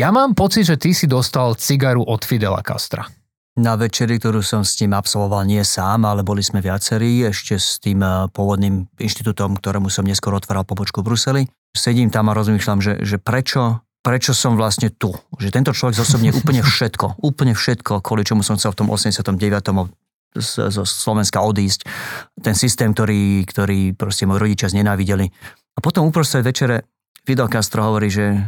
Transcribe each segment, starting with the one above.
Ja mám pocit, že ty si dostal cigaru od Fidela Castra. Na večeri, ktorú som s ním absolvoval nie sám, ale boli sme viacerí, ešte s tým eh, pôvodným inštitútom, ktorému som neskôr otváral pobočku v Bruseli. Sedím tam a rozmýšľam, že, že prečo prečo som vlastne tu. Že tento človek zosobne úplne všetko, úplne všetko, kvôli čomu som chcel v tom 89 zo Slovenska odísť. Ten systém, ktorý, ktorý proste moji rodičia znenávideli. A potom uprostred večere Fidel Castro hovorí, že e,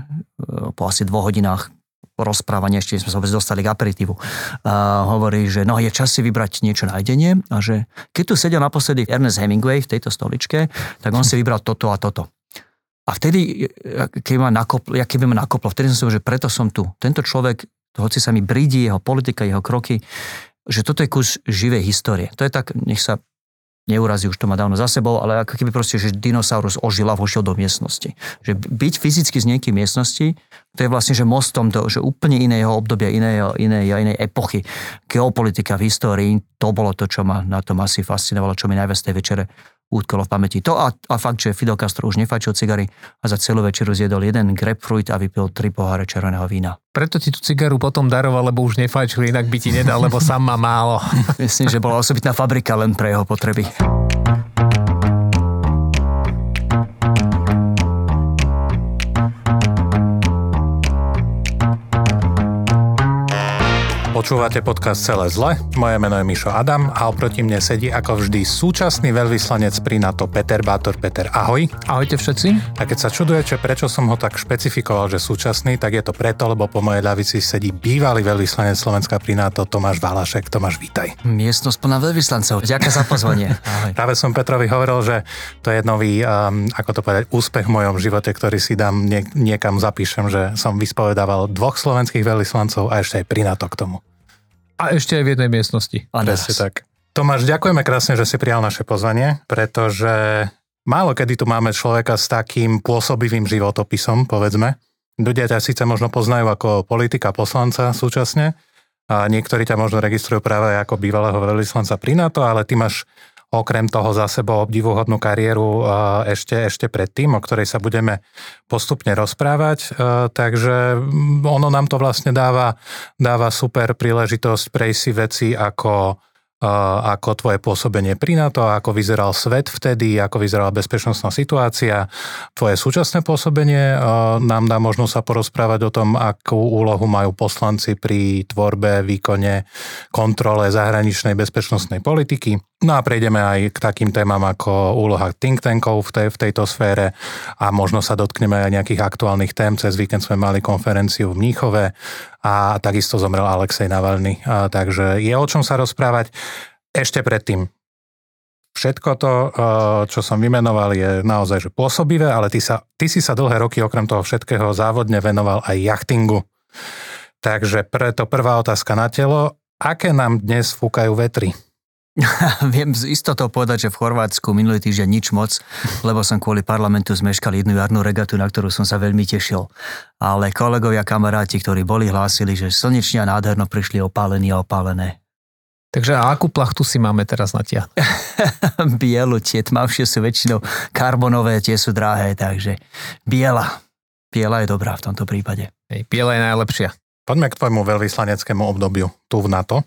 po asi dvoch hodinách rozprávania, ešte sme sa vôbec dostali k aperitívu, hovorí, že no je čas si vybrať niečo na jedenie a že keď tu sedel naposledy Ernest Hemingway v tejto stoličke, tak on si vybral toto a toto. A vtedy, keď ma nakoplo, ja keby ma nakoplo, vtedy som si že preto som tu. Tento človek, hoci sa mi brídi jeho politika, jeho kroky, že toto je kus živej histórie. To je tak, nech sa neurazí, už to má dávno za sebou, ale ako keby proste, že dinosaurus ožil a vošiel do miestnosti. Že byť fyzicky z nejakej miestnosti, to je vlastne, že mostom do že úplne iného obdobia, iného, inej, inej epochy. Geopolitika v histórii, to bolo to, čo ma na tom asi fascinovalo, čo mi najviac tej večere útkolo v pamäti. To a, a fakt, že Fidel Castro už nefajčil cigary a za celú večeru zjedol jeden grapefruit a vypil tri poháre červeného vína. Preto ti tú cigaru potom daroval, lebo už nefajčil, inak by ti nedal, lebo sám má málo. Myslím, že bola osobitná fabrika len pre jeho potreby. Počúvate podcast Celé zle, moje meno je Mišo Adam a oproti mne sedí ako vždy súčasný veľvyslanec pri NATO Peter Bátor. Peter, ahoj. Ahojte všetci. A keď sa čudujete, prečo som ho tak špecifikoval, že súčasný, tak je to preto, lebo po mojej ľavici sedí bývalý veľvyslanec Slovenska pri NATO Tomáš Valašek. Tomáš, vítaj. Miestnosť plná veľvyslancov. Ďakujem za pozvanie. Ahoj. Práve som Petrovi hovoril, že to je nový, um, ako to povedať, úspech v mojom živote, ktorý si dám nie, niekam zapíšem, že som vyspovedával dvoch slovenských veľvyslancov a ešte aj pri NATO k tomu. A ešte aj v jednej miestnosti. Presne tak. Tomáš, ďakujeme krásne, že si prijal naše pozvanie, pretože málo kedy tu máme človeka s takým pôsobivým životopisom, povedzme. Ľudia ťa síce možno poznajú ako politika poslanca súčasne, a niektorí ťa možno registrujú práve ako bývalého veľvyslanca pri NATO, ale ty máš okrem toho za sebou obdivuhodnú kariéru ešte, ešte predtým, o ktorej sa budeme postupne rozprávať. Takže ono nám to vlastne dáva, dáva super príležitosť prejsť si veci ako ako tvoje pôsobenie pri NATO, ako vyzeral svet vtedy, ako vyzerala bezpečnostná situácia. Tvoje súčasné pôsobenie nám dá možnosť sa porozprávať o tom, akú úlohu majú poslanci pri tvorbe, výkone, kontrole zahraničnej bezpečnostnej politiky. No a prejdeme aj k takým témam ako úloha think tankov v, tej, v tejto sfére a možno sa dotkneme aj nejakých aktuálnych tém. Cez víkend sme mali konferenciu v Mníchove a takisto zomrel Alexej Navalny. A, takže je o čom sa rozprávať. Ešte predtým, všetko to, čo som vymenoval, je naozaj že pôsobivé, ale ty, sa, ty si sa dlhé roky okrem toho všetkého závodne venoval aj jachtingu. Takže preto prvá otázka na telo. Aké nám dnes fúkajú vetry? Viem z istotou povedať, že v Chorvátsku minulý týždeň nič moc, lebo som kvôli parlamentu zmeškal jednu jarnú regatu, na ktorú som sa veľmi tešil. Ale kolegovia, kamaráti, ktorí boli, hlásili, že slnečne a nádherno prišli opálení a opálené. Takže a akú plachtu si máme teraz na tia? Bielu, tie tmavšie sú väčšinou karbonové, tie sú drahé, takže biela. Biela je dobrá v tomto prípade. Hej, biela je najlepšia. Poďme k tvojmu veľvyslaneckému obdobiu tu v NATO.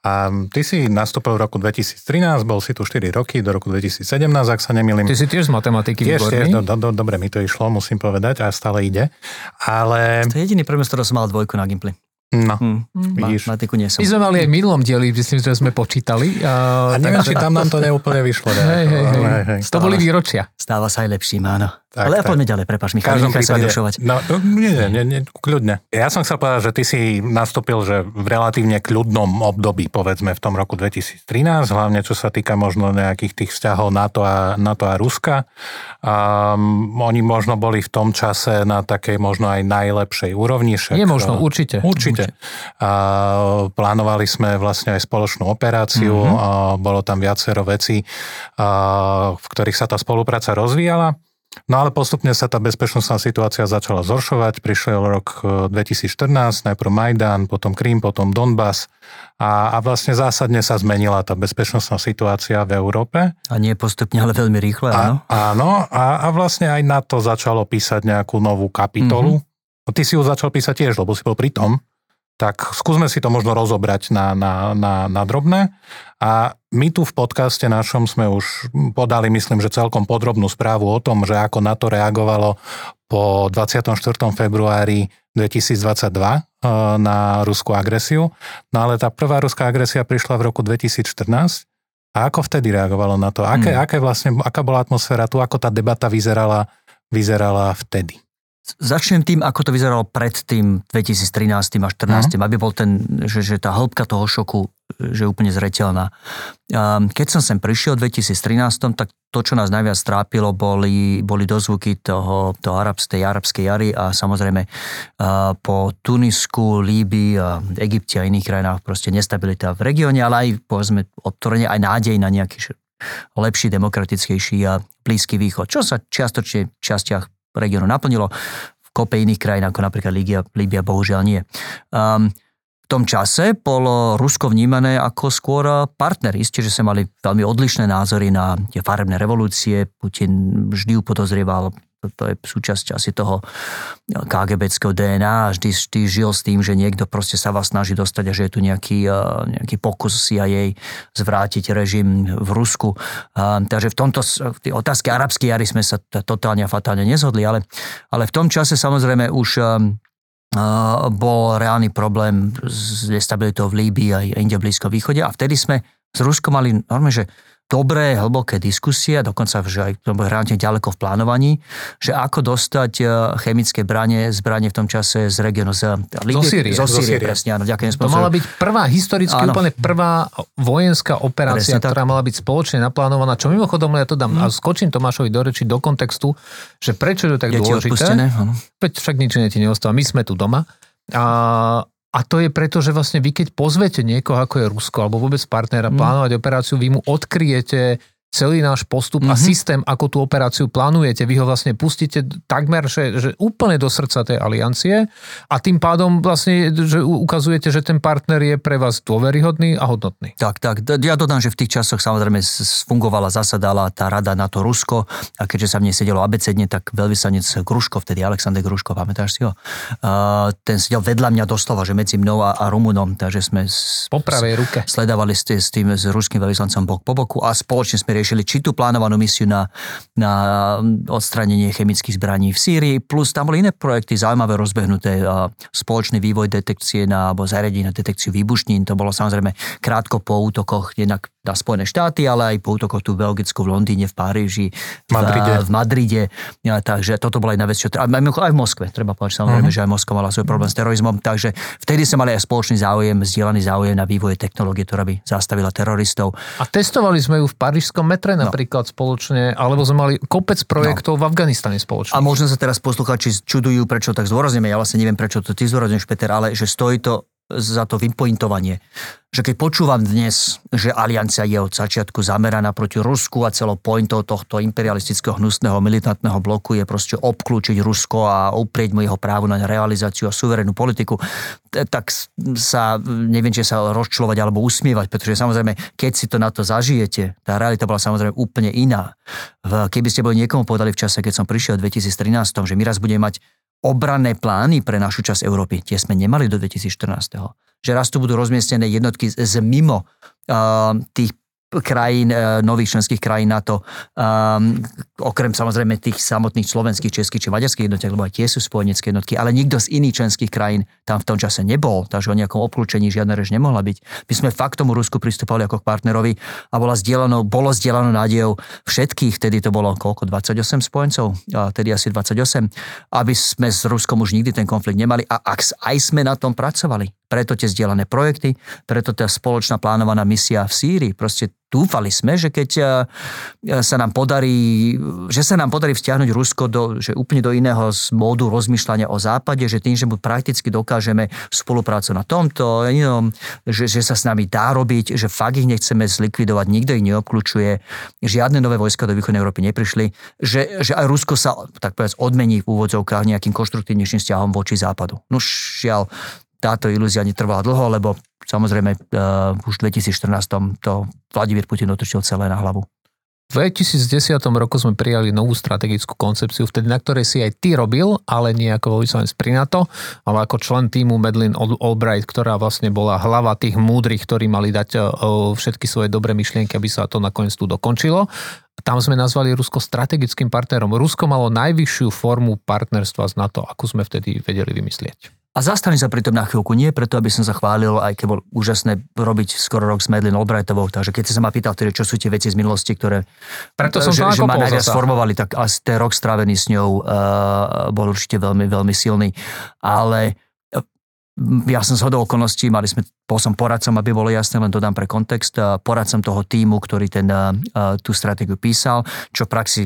A ty si nastúpil v roku 2013, bol si tu 4 roky, do roku 2017, ak sa nemýlim. Ty si tiež z matematiky tiež, výborný. Tiež, do, do, do, dobre mi to išlo, musím povedať, a stále ide. Ale... To je jediný predmet, ktorý som mal dvojku na Gimply. No, hmm. vidíš. Matematiku nie som. My sme mali aj v minulom dieli, myslím, že sme počítali. A, a neviem, či tam nám to neúplne vyšlo. Hej, hej, hej. hej, hej. To boli výročia. Stáva sa aj lepším, áno. Tak, Ale ja poďme ďalej, prepáč, Michal, nechaj sa vyrušovať. No, no, nie, nie, nie, kľudne. Ja som chcel povedať, že ty si nastúpil že v relatívne kľudnom období, povedzme v tom roku 2013, hlavne čo sa týka možno nejakých tých vzťahov NATO a, NATO a Ruska. Um, oni možno boli v tom čase na takej možno aj najlepšej úrovni. Však, Nie možno, určite. Určite. Určite. Uh, plánovali sme vlastne aj spoločnú operáciu, mm-hmm. uh, bolo tam viacero vecí, uh, v ktorých sa tá spolupráca rozvíjala. No ale postupne sa tá bezpečnostná situácia začala zhoršovať. Prišiel rok 2014, e, najprv Majdan, potom Krím, potom Donbass a, a vlastne zásadne sa zmenila tá bezpečnostná situácia v Európe. A nie postupne, ale veľmi rýchle, áno? A, áno, a, a vlastne aj na to začalo písať nejakú novú kapitolu. Mm-hmm ty si ju začal písať tiež, lebo si bol pri tom, tak skúsme si to možno rozobrať na, na, na, na drobné. A my tu v podcaste našom sme už podali, myslím, že celkom podrobnú správu o tom, že ako na to reagovalo po 24. februári 2022 eh, na ruskú agresiu. No ale tá prvá ruská agresia prišla v roku 2014. A ako vtedy reagovalo na to? Aké, hmm. aké vlastne, aká bola atmosféra tu? Ako tá debata vyzerala, vyzerala vtedy? Začnem tým, ako to vyzeralo pred tým 2013 a 2014, uh-huh. aby bol ten, že, že tá hĺbka toho šoku že je úplne zreteľná. Keď som sem prišiel v 2013, tak to, čo nás najviac trápilo, boli, boli dozvuky toho, toho arabs, tej arabskej jary a samozrejme po Tunisku, Líbii, Egypte a iných krajinách proste nestabilita v regióne, ale aj povedzme otvorenie, aj nádej na nejaký lepší, demokratickejší a blízky východ, čo sa čiastočne v častiach regiónu naplnilo. V kope iných krajín, ako napríklad Líbia, Líbia bohužiaľ nie. Um, v tom čase bolo Rusko vnímané ako skôr partner. Isté, že sa mali veľmi odlišné názory na tie farebné revolúcie. Putin vždy upodozrieval to je súčasť asi toho KGBckého DNA a vždy, vždy žil s tým, že niekto proste sa vás snaží dostať a že je tu nejaký, nejaký pokus CIA zvrátiť režim v Rusku. Takže v tomto, v otázke arabskej jary sme sa totálne a fatálne nezhodli, ale, ale v tom čase samozrejme už bol reálny problém s destabilitou v Líbii a inde v Blízkom východe a vtedy sme s Ruskom mali normálne, že dobré, hlboké diskusie, dokonca že aj reálne ďaleko v plánovaní, že ako dostať e, chemické branie, zbranie v tom čase z regionu z Líbie, zo Sýrie. Zo Sýrie, presne, áno, ďakujem. To mala byť prvá, historicky áno. úplne prvá vojenská operácia, presne, ktorá tak. mala byť spoločne naplánovaná, čo mimochodom, ja to dám mm. a skočím Tomášovi do reči, do kontextu, že prečo je to tak je dôležité. Veď však nič ti neostáva, my sme tu doma. A, a to je preto, že vlastne vy keď pozvete niekoho, ako je Rusko, alebo vôbec partnera, mm. plánovať operáciu, vy mu odkryjete celý náš postup mm-hmm. a mhm. systém, ako tú operáciu plánujete. Vy ho vlastne pustíte takmer, že, že úplne do srdca tej aliancie a tým pádom vlastne, že ukazujete, že ten partner je pre vás dôveryhodný a hodnotný. Tak, tak. Ja dodám, že v tých časoch samozrejme fungovala, zasadala tá rada na to Rusko a keďže sa v nej sedelo abecedne, tak veľvyslanec Gruško, vtedy Alexander Gruško, pamätáš si ho? Uh, ten sedel vedľa mňa doslova, že medzi mnou a, a Rumunom, takže sme po pravej ruke sledovali s, s tým s ruským veľvyslancom bok po boku a spoločne sme riešili či tú plánovanú misiu na, na odstranenie chemických zbraní v Sýrii, plus tam boli iné projekty zaujímavé rozbehnuté, spoločný vývoj detekcie na, alebo zariadenie na detekciu výbušnín, to bolo samozrejme krátko po útokoch jednak na Spojené štáty, ale aj po útokoch tu v Belgicku, v Londýne, v Paríži, v Madride. V, v Madride. Ja, takže toto bola jedna vec, čo aj, aj v Moskve, treba povedať samozrejme, uh-huh. že aj Moskva mala svoj problém s terorizmom, takže vtedy sa mali aj spoločný záujem, zdieľaný záujem na vývoje technológie, ktorá by zastavila teroristov. A testovali sme ju v parížskom metre no. napríklad spoločne, alebo sme mali kopec projektov no. v Afganistane spoločne. A možno sa teraz posluchači čudujú, prečo tak zdôrazňujeme, ja vlastne neviem, prečo to ty zdôrazňuješ, Peter, ale že stojí to za to vypointovanie. Že keď počúvam dnes, že aliancia je od začiatku zameraná proti Rusku a celo pointov tohto imperialistického hnusného militantného bloku je proste obklúčiť Rusko a uprieť mu jeho právo na realizáciu a suverénnu politiku, tak sa neviem, či sa rozčlovať alebo usmievať, pretože samozrejme, keď si to na to zažijete, tá realita bola samozrejme úplne iná. Keby ste boli niekomu povedali v čase, keď som prišiel v 2013, že my raz budeme mať obranné plány pre našu časť Európy. Tie sme nemali do 2014. Že raz tu budú rozmiestnené jednotky z mimo uh, tých krajín, e, nových členských krajín NATO, um, okrem samozrejme tých samotných slovenských, českých či maďarských jednotiek, lebo aj tie sú spojenecké jednotky, ale nikto z iných členských krajín tam v tom čase nebol, takže o nejakom obklúčení žiadna rež nemohla byť. My sme fakt tomu Rusku pristupovali ako k partnerovi a bola zdieľanou, bolo zdieľanou nádejou všetkých, vtedy to bolo koľko, 28 spojencov, a tedy asi 28, aby sme s Ruskom už nikdy ten konflikt nemali a ak aj sme na tom pracovali. Preto tie zdieľané projekty, preto tá spoločná plánovaná misia v Sýrii. Proste dúfali sme, že keď e, sa nám podarí, že sa nám podarí vzťahnuť Rusko do, že úplne do iného módu rozmýšľania o západe, že tým, že mu prakticky dokážeme spoluprácu na tomto, inom, že, že sa s nami dá robiť, že fakt ich nechceme zlikvidovať, nikto ich neobklúčuje, žiadne nové vojska do východnej Európy neprišli, že, že aj Rusko sa, tak povedať, odmení v úvodzovkách nejakým konštruktívnejším vzťahom voči západu. No žiaľ, táto ilúzia netrvala dlho, lebo samozrejme uh, už v 2014 to Vladimír Putin otočil celé na hlavu. 2010 roku sme prijali novú strategickú koncepciu, vtedy na ktorej si aj ty robil, ale nie ako vyslanec pri NATO, ale ako člen týmu Medlin Albright, ktorá vlastne bola hlava tých múdrych, ktorí mali dať e, všetky svoje dobré myšlienky, aby sa to nakoniec tu dokončilo. Tam sme nazvali Rusko strategickým partnerom. Rusko malo najvyššiu formu partnerstva z NATO, akú sme vtedy vedeli vymyslieť. A zastavím sa pri tom na chvíľku, nie preto, aby som sa chválil, aj keď bol úžasné robiť skoro rok s Medlin Albrightovou, takže keď si sa ma pýtal, tedy, čo sú tie veci z minulosti, ktoré, preto som že, že ma najviac formovali, tak asi ten rok strávený s ňou uh, bol určite veľmi, veľmi silný. Ale uh, ja som zhodol okolností, mali sme, bol som poradcom, aby bolo jasné, len dodám pre kontext, uh, poradcom toho týmu, ktorý ten, tú stratégiu písal, čo v praxi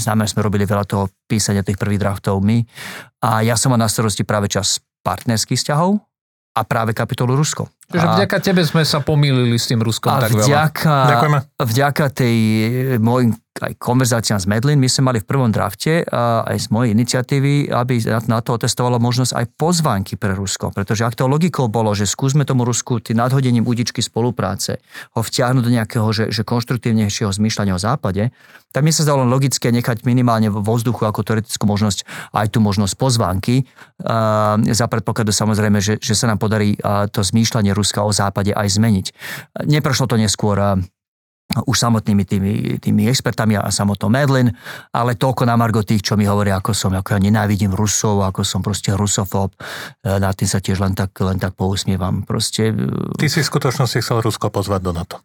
znamená, sme robili veľa toho písania tých prvých draftov my. A ja som mal na starosti práve čas partnerských vzťahov a práve kapitolu Rusko. Čiže vďaka tebe sme sa pomýlili s tým Ruskom a tak vďaka, veľa. Vďaka tej môjim aj konverzáciám s Medlin, my sme mali v prvom drafte aj z mojej iniciatívy, aby na to otestovalo možnosť aj pozvánky pre Rusko. Pretože ak to logikou bolo, že skúsme tomu Rusku tým nadhodením udičky spolupráce ho vtiahnuť do nejakého že, že konštruktívnejšieho zmýšľania o západe, tak mi sa zdalo logické nechať minimálne vo vzduchu ako teoretickú možnosť aj tú možnosť pozvánky. Za predpokladu samozrejme, že, že sa nám podarí to zmýšľanie Ruska o západe aj zmeniť. Neprešlo to neskôr už samotnými tými, tými expertami a samotnou Medlin, ale toľko na margo tých, čo mi hovoria, ako som, ako ja nenávidím Rusov, ako som proste rusofób, e, na tým sa tiež len tak, len tak pousmievam. Proste... E, Ty si v skutočnosti chcel Rusko pozvať do NATO.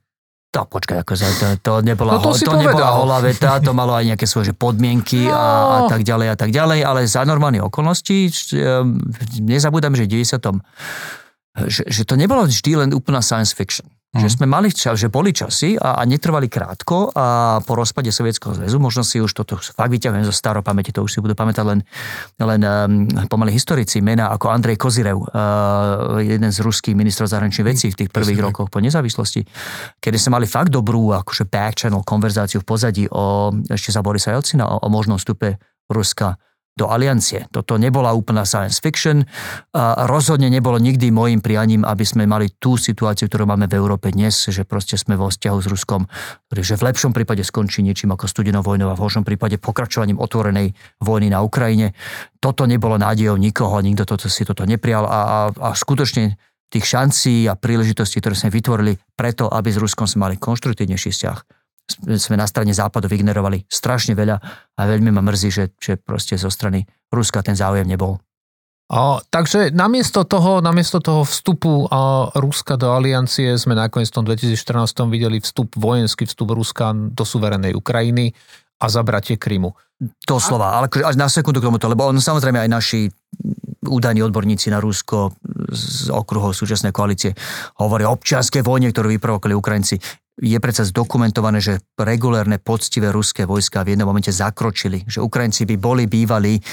To počkaj, ako to, to, nebola, no to, to nebola holá veta, to malo aj nejaké svoje podmienky no. a, a tak ďalej a tak ďalej, ale za normálne okolnosti, e, nezabúdam, že v 90 že, že to nebolo vždy len úplná science fiction. Mm. Že sme mali čas, že boli časy a, a netrvali krátko a po rozpade Sovietskeho zväzu, možno si už toto fakt vyťahujem zo staropamäti, pamäti, to už si budú pamätať len, len um, pomaly historici, mená ako Andrej Kozirev, uh, jeden z ruských ministrov zahraničných vecí v tých prvých rokoch po nezávislosti, kedy sme mali fakt dobrú akože back channel konverzáciu v pozadí o, ešte za Borisa Jelcina, o, o možnom vstupe Ruska do aliancie. Toto nebola úplná science fiction. A rozhodne nebolo nikdy môjim prianím, aby sme mali tú situáciu, ktorú máme v Európe dnes, že proste sme vo vzťahu s Ruskom, že v lepšom prípade skončí niečím ako studenou vojnou a v horšom prípade pokračovaním otvorenej vojny na Ukrajine. Toto nebolo nádejou nikoho, nikto toto, si toto neprijal a, a, a skutočne tých šancí a príležitostí, ktoré sme vytvorili preto, aby s Ruskom sme mali konštruktívnejší vzťah, sme na strane západu vygenerovali strašne veľa a veľmi ma mrzí, že, že proste zo strany Ruska ten záujem nebol. A, takže namiesto toho, namiesto toho vstupu a, Ruska do aliancie sme nakoniec v tom 2014 videli vstup, vojenský vstup Ruska do suverenej Ukrajiny a zabratie Krymu. To slova, ale až na sekundu k tomuto, lebo on samozrejme aj naši údajní odborníci na Rusko z okruhov súčasnej koalície hovoria o občianskej vojne, ktorú vyprovokovali Ukrajinci je predsa zdokumentované, že regulérne poctivé ruské vojska v jednom momente zakročili, že Ukrajinci by boli bývali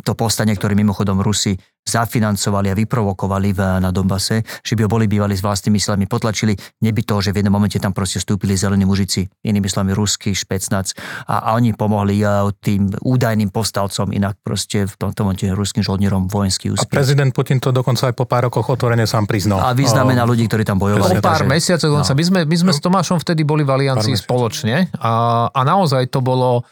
to postanie, ktoré mimochodom Rusi zafinancovali a vyprovokovali v, na Donbase, že by ho boli bývali s vlastnými silami potlačili, neby to, že v jednom momente tam proste vstúpili zelení mužici, inými slovami ruský špecnac a, a oni pomohli uh, tým údajným povstalcom, inak proste v tomto momente ruským žoldnierom vojenský úspech. A prezident Putin to dokonca aj po pár rokoch otvorene sám priznal. A vyznamená ľudí, ktorí tam bojovali. Po pár takže... mesiacov no. My sme, my sme s Tomášom vtedy boli v aliancii spoločne a, a naozaj to bolo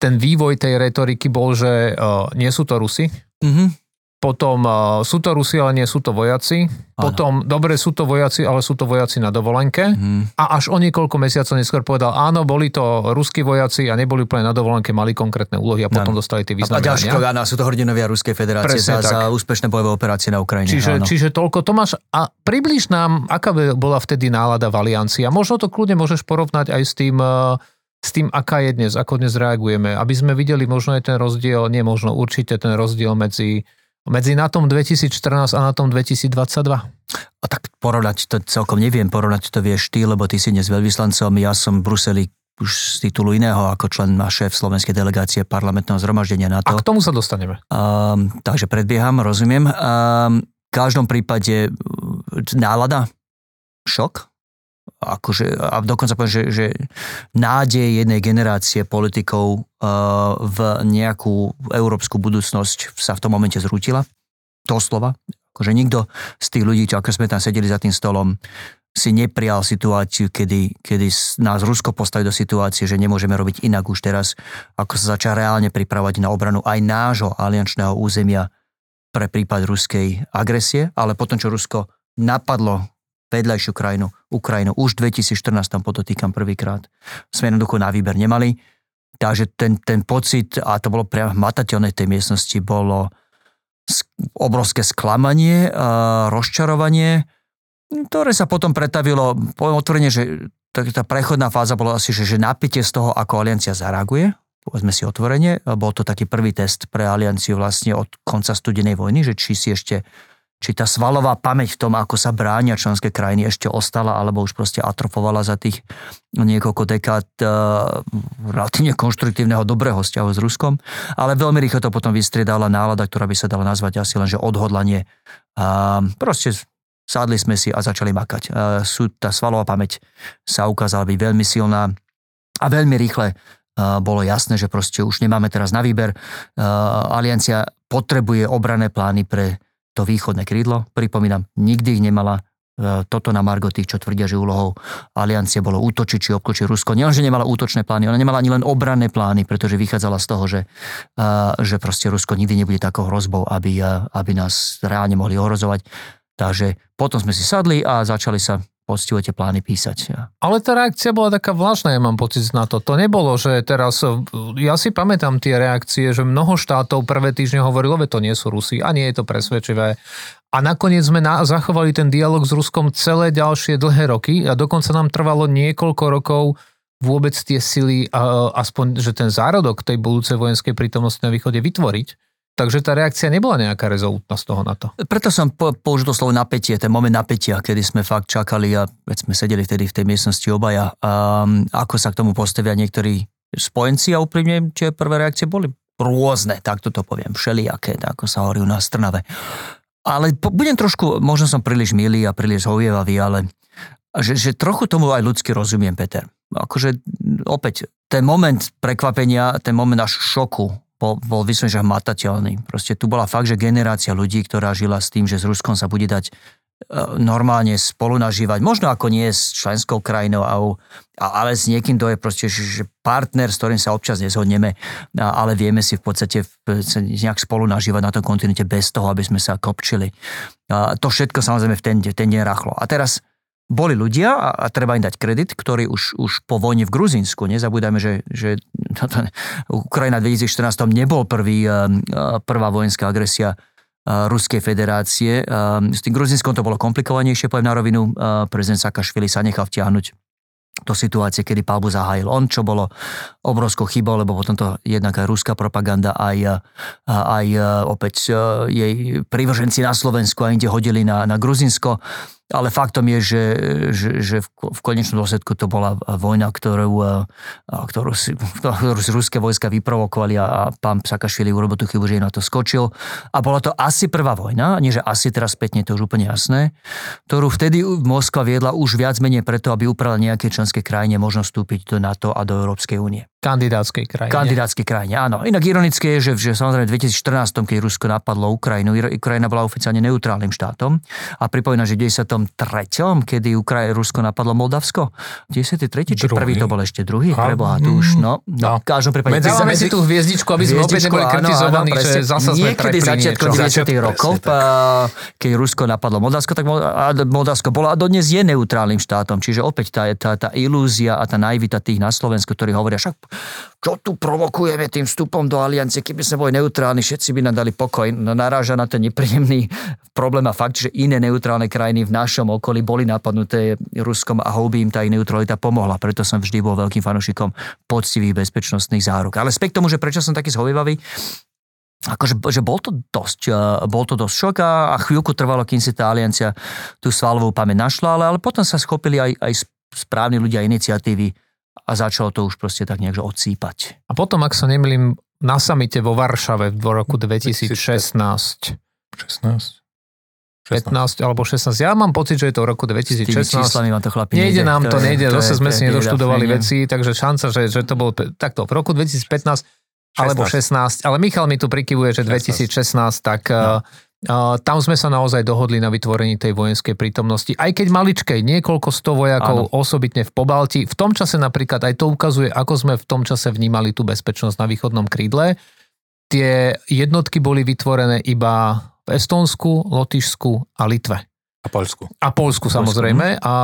ten vývoj tej retoriky bol, že uh, nie sú to Rusi, mm-hmm potom uh, sú to Rusi, ale nie sú to vojaci. Ano. Potom, dobre, sú to vojaci, ale sú to vojaci na dovolenke. Hmm. A až o niekoľko mesiacov neskôr povedal, áno, boli to ruskí vojaci a neboli úplne na dovolenke, mali konkrétne úlohy a potom ano. dostali tie vyznamenania. A ďalší áno, sú to hrdinovia Ruskej federácie za, za úspešné bojové operácie na Ukrajine. Čiže, čiže toľko. Tomáš, a približ nám, aká bola vtedy nálada v Aliancii. A možno to kľudne môžeš porovnať aj s tým, uh, s tým, aká je dnes, ako dnes reagujeme, aby sme videli možno aj ten rozdiel, nie možno určite ten rozdiel medzi medzi na tom 2014 a na tom 2022? A tak porovnať to celkom neviem, porovnať to vieš ty, lebo ty si dnes veľvyslancom, ja som v Bruseli už z titulu iného ako člen a šéf slovenskej delegácie parlamentného zhromaždenia NATO. A k tomu sa dostaneme. Um, takže predbieham, rozumiem. Um, v každom prípade nálada, šok, akože, a dokonca poviem, že, že nádej jednej generácie politikov uh, v nejakú európsku budúcnosť sa v tom momente zrútila. To slova. Akože nikto z tých ľudí, čo ako sme tam sedeli za tým stolom, si neprijal situáciu, kedy, kedy nás Rusko postaví do situácie, že nemôžeme robiť inak už teraz, ako sa začal reálne pripravovať na obranu aj nášho aliančného územia pre prípad ruskej agresie, ale potom, čo Rusko napadlo vedľajšiu krajinu, Ukrajinu, už v 2014 tam podotýkam prvýkrát, sme jednoducho na výber nemali. Takže ten, ten pocit, a to bolo priamo matateľné tej miestnosti, bolo obrovské sklamanie, rozčarovanie, ktoré sa potom pretavilo, poviem otvorene, že tá prechodná fáza bola asi, že, že napätie z toho, ako aliancia zareaguje, povedzme si otvorene, bol to taký prvý test pre alianciu vlastne od konca studenej vojny, že či si ešte či tá svalová pamäť v tom, ako sa bránia členské krajiny, ešte ostala, alebo už proste atrofovala za tých niekoľko dekád uh, relatívne konštruktívneho dobrého vzťahu s Ruskom. Ale veľmi rýchlo to potom vystriedala nálada, ktorá by sa dala nazvať asi len, že odhodlanie. Uh, proste Sadli sme si a začali makať. Sú, tá svalová pamäť sa ukázala byť veľmi silná a veľmi rýchle bolo jasné, že proste už nemáme teraz na výber. Aliancia potrebuje obrané plány pre to východné krídlo. Pripomínam, nikdy ich nemala toto na Margo tých, čo tvrdia, že úlohou aliancie bolo útočiť či obkločiť Rusko. Nielenže nemala útočné plány, ona nemala ani len obranné plány, pretože vychádzala z toho, že, že proste Rusko nikdy nebude takou hrozbou, aby, aby nás reálne mohli ohrozovať. Takže potom sme si sadli a začali sa poctivo tie plány písať. Ale tá reakcia bola taká vlažná, ja mám pocit na to. To nebolo, že teraz, ja si pamätám tie reakcie, že mnoho štátov prvé týždne hovorilo, že to nie sú Rusi a nie je to presvedčivé. A nakoniec sme na, zachovali ten dialog s Ruskom celé ďalšie dlhé roky a dokonca nám trvalo niekoľko rokov vôbec tie sily, aspoň, že ten zárodok tej budúcej vojenskej prítomnosti na východe vytvoriť. Takže tá reakcia nebola nejaká rezolutná z toho na to. Preto som použil to slovo napätie, ten moment napätia, kedy sme fakt čakali a veď sme sedeli vtedy v tej miestnosti obaja, um, ako sa k tomu postavia niektorí spojenci a úprimne, tie prvé reakcie boli rôzne, tak to poviem, všelijaké, ako sa hovorí u nás Trnave. Ale po, budem trošku, možno som príliš milý a príliš hovievavý, ale že, že trochu tomu aj ľudsky rozumiem, Peter. Akože opäť, ten moment prekvapenia, ten moment až šoku, bol, bol vyslovene, že matateľný. Proste tu bola fakt, že generácia ľudí, ktorá žila s tým, že s Ruskom sa bude dať e, normálne spolu nažívať, možno ako nie s členskou krajinou, ale s niekým, kto je proste partner, s ktorým sa občas nezhodneme, ale vieme si v podstate nejak spolu nažívať na tom kontinente bez toho, aby sme sa kopčili. To všetko samozrejme v ten, ten deň rachlo. A teraz boli ľudia, a, a treba im dať kredit, ktorí už, už po vojne v Gruzínsku, nezabúdajme, že, že Ukrajina v 2014 nebol prvý, eh, eh, prvá vojenská agresia eh, Ruskej federácie. S tým Gruzínskom to bolo komplikovanejšie, poviem na rovinu. Prezident Sakašvili sa nechal vtiahnuť do situácie, kedy palbu zahájil on, čo bolo obrovskou chybou, lebo potom to jednak aj ruská propaganda, aj, aj opäť jej prívrženci na Slovensku a inde hodili na, na Gruzinsko ale faktom je, že, že, že v konečnom dôsledku to bola vojna, ktorú, ktorú, si, ktorú si ruské vojska vyprovokovali a, a pán Sakašvili urobil tú chybu, že na to skočil. A bola to asi prvá vojna, nie že asi teraz spätne, to už úplne jasné, ktorú vtedy Moskva viedla už viac menej preto, aby upravila nejaké členské krajine možnosť vstúpiť do NATO a do Európskej únie. Kandidátskej krajine. Kandidátskej krajine, áno. Inak ironické je, že, že samozrejme v 2014, keď Rusko napadlo Ukrajinu, Ukrajina bola oficiálne neutrálnym štátom a pripomína, že v 93., kedy Ukraj, Rusko napadlo Moldavsko, 93. či druhý. prvý to bol ešte druhý? A, Preboha, tu už, no. no. V každom prípade. Medzi, medzi tú hviezdičku, aby sme opäť neboli kritizovaní, že zasa sme Niekedy začiatkom 90. rokov, keď Rusko napadlo Moldavsko, tak Moldavsko bolo a dodnes je neutrálnym štátom. Čiže opäť tá, tá, tá ilúzia a tá naivita tých na Slovensku, ktorí hovoria, však čo tu provokujeme tým vstupom do aliancie, keby sme boli neutrálni, všetci by nám dali pokoj. No, naráža na ten nepríjemný problém a fakt, že iné neutrálne krajiny v našom okolí boli napadnuté Ruskom a houby im tá ich neutralita pomohla. Preto som vždy bol veľkým fanúšikom poctivých bezpečnostných záruk. Ale späť k tomu, že prečo som taký zhovivavý, akože, že bol to dosť, e, bol to dosť šok a, a chvíľku trvalo, kým si tá aliancia tú svalovú pamäť našla, ale, ale potom sa schopili aj, aj správni ľudia iniciatívy a začalo to už proste tak nejak odsýpať. A potom, ak sa nemýlim, na samite vo Varšave v roku 2016. 16. 15 alebo 16. Ja mám pocit, že je to v roku 2016. S číslami to chlapi nejde. nám to, nejde, zase sme si nedoštudovali veci, takže šanca, že, že to bolo takto v roku 2015 16. alebo 16, ale Michal mi tu prikyvuje, že 2016, tak no. Tam sme sa naozaj dohodli na vytvorení tej vojenskej prítomnosti, aj keď maličkej, niekoľko sto vojakov Áno. osobitne v Pobalti. V tom čase napríklad aj to ukazuje, ako sme v tom čase vnímali tú bezpečnosť na východnom krídle. Tie jednotky boli vytvorené iba v Estónsku, Lotyšsku a Litve. A Polsku. A Polsku samozrejme, a,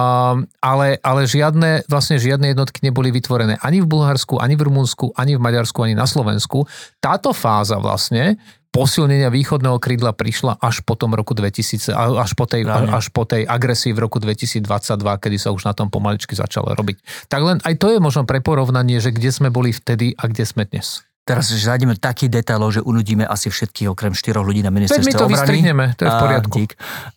ale, ale žiadne, vlastne žiadne jednotky neboli vytvorené ani v Bulharsku, ani v Rumunsku, ani v Maďarsku, ani na Slovensku. Táto fáza vlastne posilnenia východného krídla prišla až po tom roku 2000, až po tej, až po tej agresii v roku 2022, kedy sa už na tom pomaličky začalo robiť. Tak len aj to je možno pre porovnanie, že kde sme boli vtedy a kde sme dnes. Teraz zájdeme taký detailov, že unudíme asi všetkých okrem štyroch ľudí na ministerstve obrany. my to vystrihneme, to je v poriadku. Uh,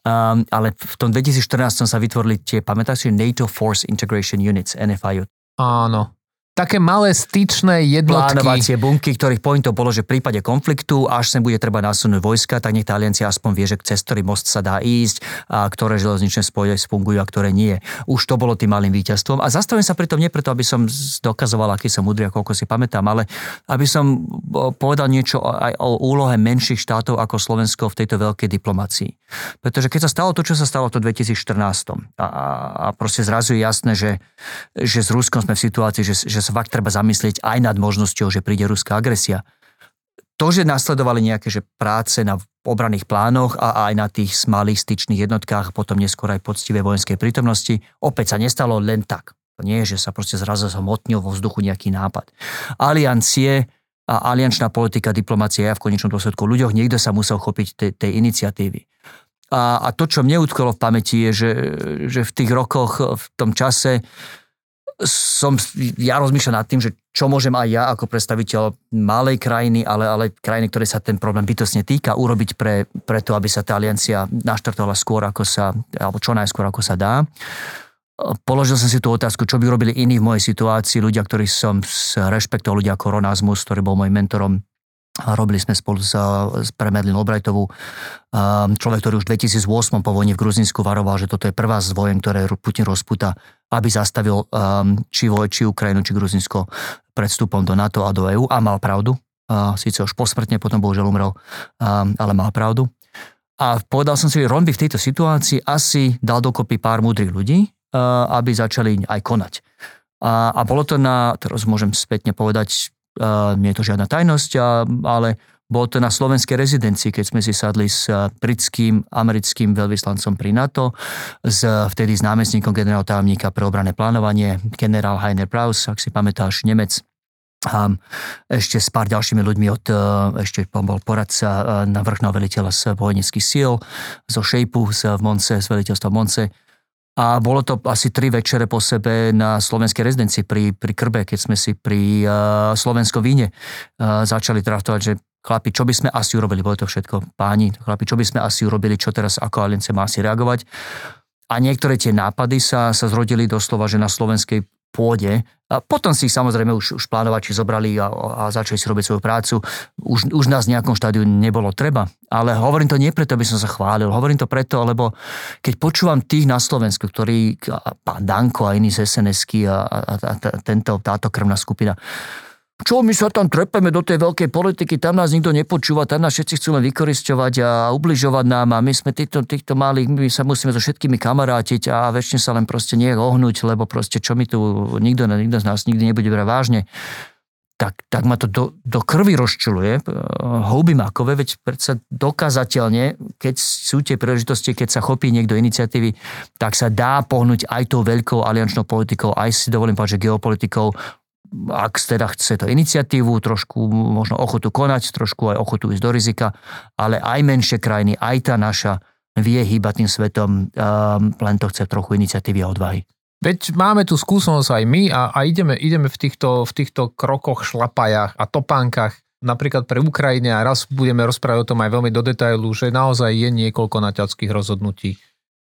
um, ale v tom 2014 sa vytvorili tie, pamätáš si, NATO Force Integration Units, NFIU? Áno také malé styčné jednotky. Plánovacie bunky, ktorých pointom bolo, že v prípade konfliktu, až sem bude treba nasunúť vojska, tak nech tá aliancia aspoň vie, že cez ktorý most sa dá ísť, a ktoré železničné spoje fungujú a ktoré nie. Už to bolo tým malým víťazstvom. A zastavím sa pritom nie preto, aby som dokazoval, aký som múdry a koľko si pamätám, ale aby som povedal niečo aj o úlohe menších štátov ako Slovensko v tejto veľkej diplomácii. Pretože keď sa stalo to, čo sa stalo v 2014 a, a proste zrazu je jasné, že, že s Ruskom sme v situácii, že, že sa fakt treba zamyslieť aj nad možnosťou, že príde ruská agresia. To, že nasledovali nejaké že práce na obranných plánoch a aj na tých malých styčných jednotkách, potom neskôr aj poctivé vojenskej prítomnosti, opäť sa nestalo len tak. To nie je, že sa proste zrazu zhmotnil vo vzduchu nejaký nápad. Aliancie a aliančná politika, diplomácia je v konečnom dôsledku ľuďoch, niekto sa musel chopiť tej, tej iniciatívy. A, a to, čo mne utkolo v pamäti, je, že, že v tých rokoch, v tom čase som, ja rozmýšľam nad tým, že čo môžem aj ja ako predstaviteľ malej krajiny, ale, ale krajiny, ktoré sa ten problém bytosne týka, urobiť pre, pre to, aby sa tá aliancia naštartovala skôr, ako sa, alebo čo najskôr, ako sa dá. Položil som si tú otázku, čo by robili iní v mojej situácii, ľudia, ktorí som rešpektoval, ľudia ako Ronazmus, ktorý bol môjim mentorom, Robili sme spolu s, s Premedlin Albrightovú. Človek, ktorý už v 2008 po vojne v Gruzinsku varoval, že toto je prvá z vojen, ktoré Putin rozputa, aby zastavil či voj, či Ukrajinu, či Gruzinsko pred vstupom do NATO a do EÚ. A mal pravdu. Síce už posmrtne, potom bohužiaľ umrel, ale mal pravdu. A povedal som si, že Ron by v tejto situácii asi dal dokopy pár múdrych ľudí, aby začali aj konať. A, a bolo to na, teraz môžem spätne povedať, nie je to žiadna tajnosť, ale bolo to na slovenskej rezidencii, keď sme si sadli s britským, americkým veľvyslancom pri NATO, s, vtedy s námestníkom generál tajomníka pre obrané plánovanie, generál Heiner Praus, ak si pamätáš, Nemec, a ešte s pár ďalšími ľuďmi od, ešte bol poradca na vrchného veliteľa z vojneckých síl, zo Šejpu z Monce, z veliteľstva Monce, a bolo to asi tri večere po sebe na slovenskej rezidencii pri, pri Krbe, keď sme si pri uh, slovenskom víne uh, začali draftovať, že chlapi, čo by sme asi urobili, bolo to všetko páni, chlapi, čo by sme asi urobili, čo teraz ako aliance má asi reagovať. A niektoré tie nápady sa, sa zrodili doslova, že na slovenskej pôde. A potom si samozrejme už, už plánovači zobrali a, a začali si robiť svoju prácu. Už, už nás v nejakom štádiu nebolo treba. Ale hovorím to nie preto, aby som sa chválil. Hovorím to preto, lebo keď počúvam tých na Slovensku, ktorí, pán Danko a iní z sns a, a, a tento, táto krvná skupina, čo my sa tam trepeme do tej veľkej politiky, tam nás nikto nepočúva, tam nás všetci chcú len vykoristovať a ubližovať nám a my sme týchto, týchto malých, my sa musíme so všetkými kamarátiť a väčšine sa len proste nie ohnúť, lebo proste čo mi tu nikto, nikto z nás nikdy nebude brať vážne. Tak, tak ma to do, do krvi rozčuluje, houby makové, veď predsa dokázateľne, keď sú tie príležitosti, keď sa chopí niekto iniciatívy, tak sa dá pohnúť aj tou veľkou aliančnou politikou, aj si dovolím povedať, že geopolitikou, ak teda chce to iniciatívu, trošku možno ochotu konať, trošku aj ochotu ísť do rizika, ale aj menšie krajiny, aj tá naša vie hýbať tým svetom, um, len to chce trochu iniciatívy a odvahy. Veď máme tu skúsenosť aj my a, a ideme, ideme v, týchto, v týchto krokoch, šlapajách a topánkach napríklad pre Ukrajine a raz budeme rozprávať o tom aj veľmi do detailu, že naozaj je niekoľko naťackých rozhodnutí,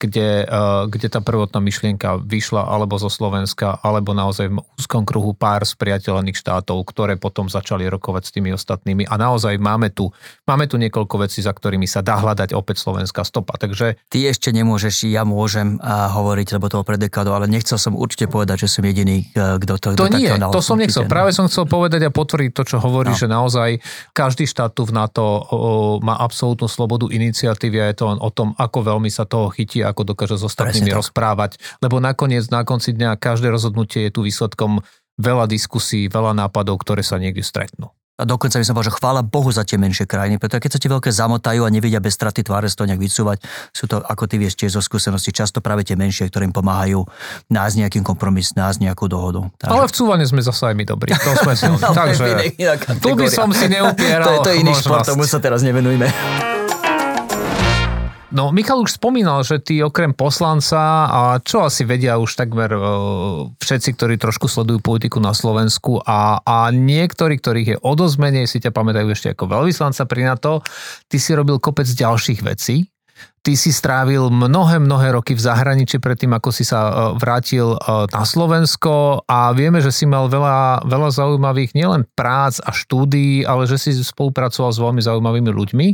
kde, uh, kde tá prvotná myšlienka vyšla alebo zo Slovenska, alebo naozaj v úzkom kruhu pár spriateľených štátov, ktoré potom začali rokovať s tými ostatnými. A naozaj máme tu, máme tu niekoľko vecí, za ktorými sa dá hľadať opäť slovenská stopa. Takže... Ty ešte nemôžeš, ja môžem uh, hovoriť, lebo toho pred dekádou, ale nechcel som určite povedať, že som jediný, uh, kto to To nie, to som nechcel. Práve som chcel povedať a potvrdiť to, čo hovorí, no. že naozaj každý štát tu v NATO má absolútnu slobodu iniciatívy a je to len o tom, ako veľmi sa toho chytí, ako dokáže s ostatnými rozprávať. Lebo nakoniec, na konci dňa, každé rozhodnutie je tu výsledkom veľa diskusí, veľa nápadov, ktoré sa niekde stretnú. A dokonca by som povedal, že chvála Bohu za tie menšie krajiny, pretože keď sa tie veľké zamotajú a nevidia bez straty tváre z toho nejak vycúvať, sú to, ako ty vieš tiež zo skúsenosti, často práve tie menšie, ktorým pomáhajú nájsť nejakým kompromis, nájsť nejakú dohodu. Takže... Ale v cúvane sme zase aj my dobrí. To sme si... no, Takže tu by som si neupieral. to je to iný šport, tomu sa teraz nevenujme. No, Michal už spomínal, že ty okrem poslanca, a čo asi vedia už takmer všetci, ktorí trošku sledujú politiku na Slovensku a, a niektorí, ktorých je o si ťa pamätajú ešte ako veľvyslanca pri NATO, ty si robil kopec ďalších vecí. Ty si strávil mnohé, mnohé roky v zahraničí predtým, ako si sa e, vrátil e, na Slovensko a vieme, že si mal veľa, veľa zaujímavých nielen prác a štúdií, ale že si spolupracoval s veľmi zaujímavými ľuďmi.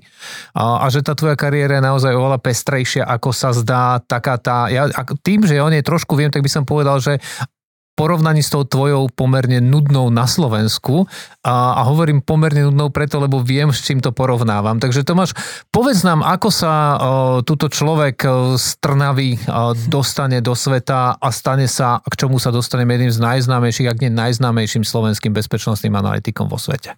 A, a že tá tvoja kariéra je naozaj oveľa pestrejšia, ako sa zdá taká tá... Ja, tým, že o nej trošku viem, tak by som povedal, že porovnaní s tou tvojou pomerne nudnou na Slovensku a, a hovorím pomerne nudnou preto, lebo viem, s čím to porovnávam. Takže Tomáš, povedz nám, ako sa o, túto človek z Trnavy o, dostane do sveta a stane sa, k čomu sa dostane jedným z najznámejších, ak nie najznámejším slovenským bezpečnostným analytikom vo svete.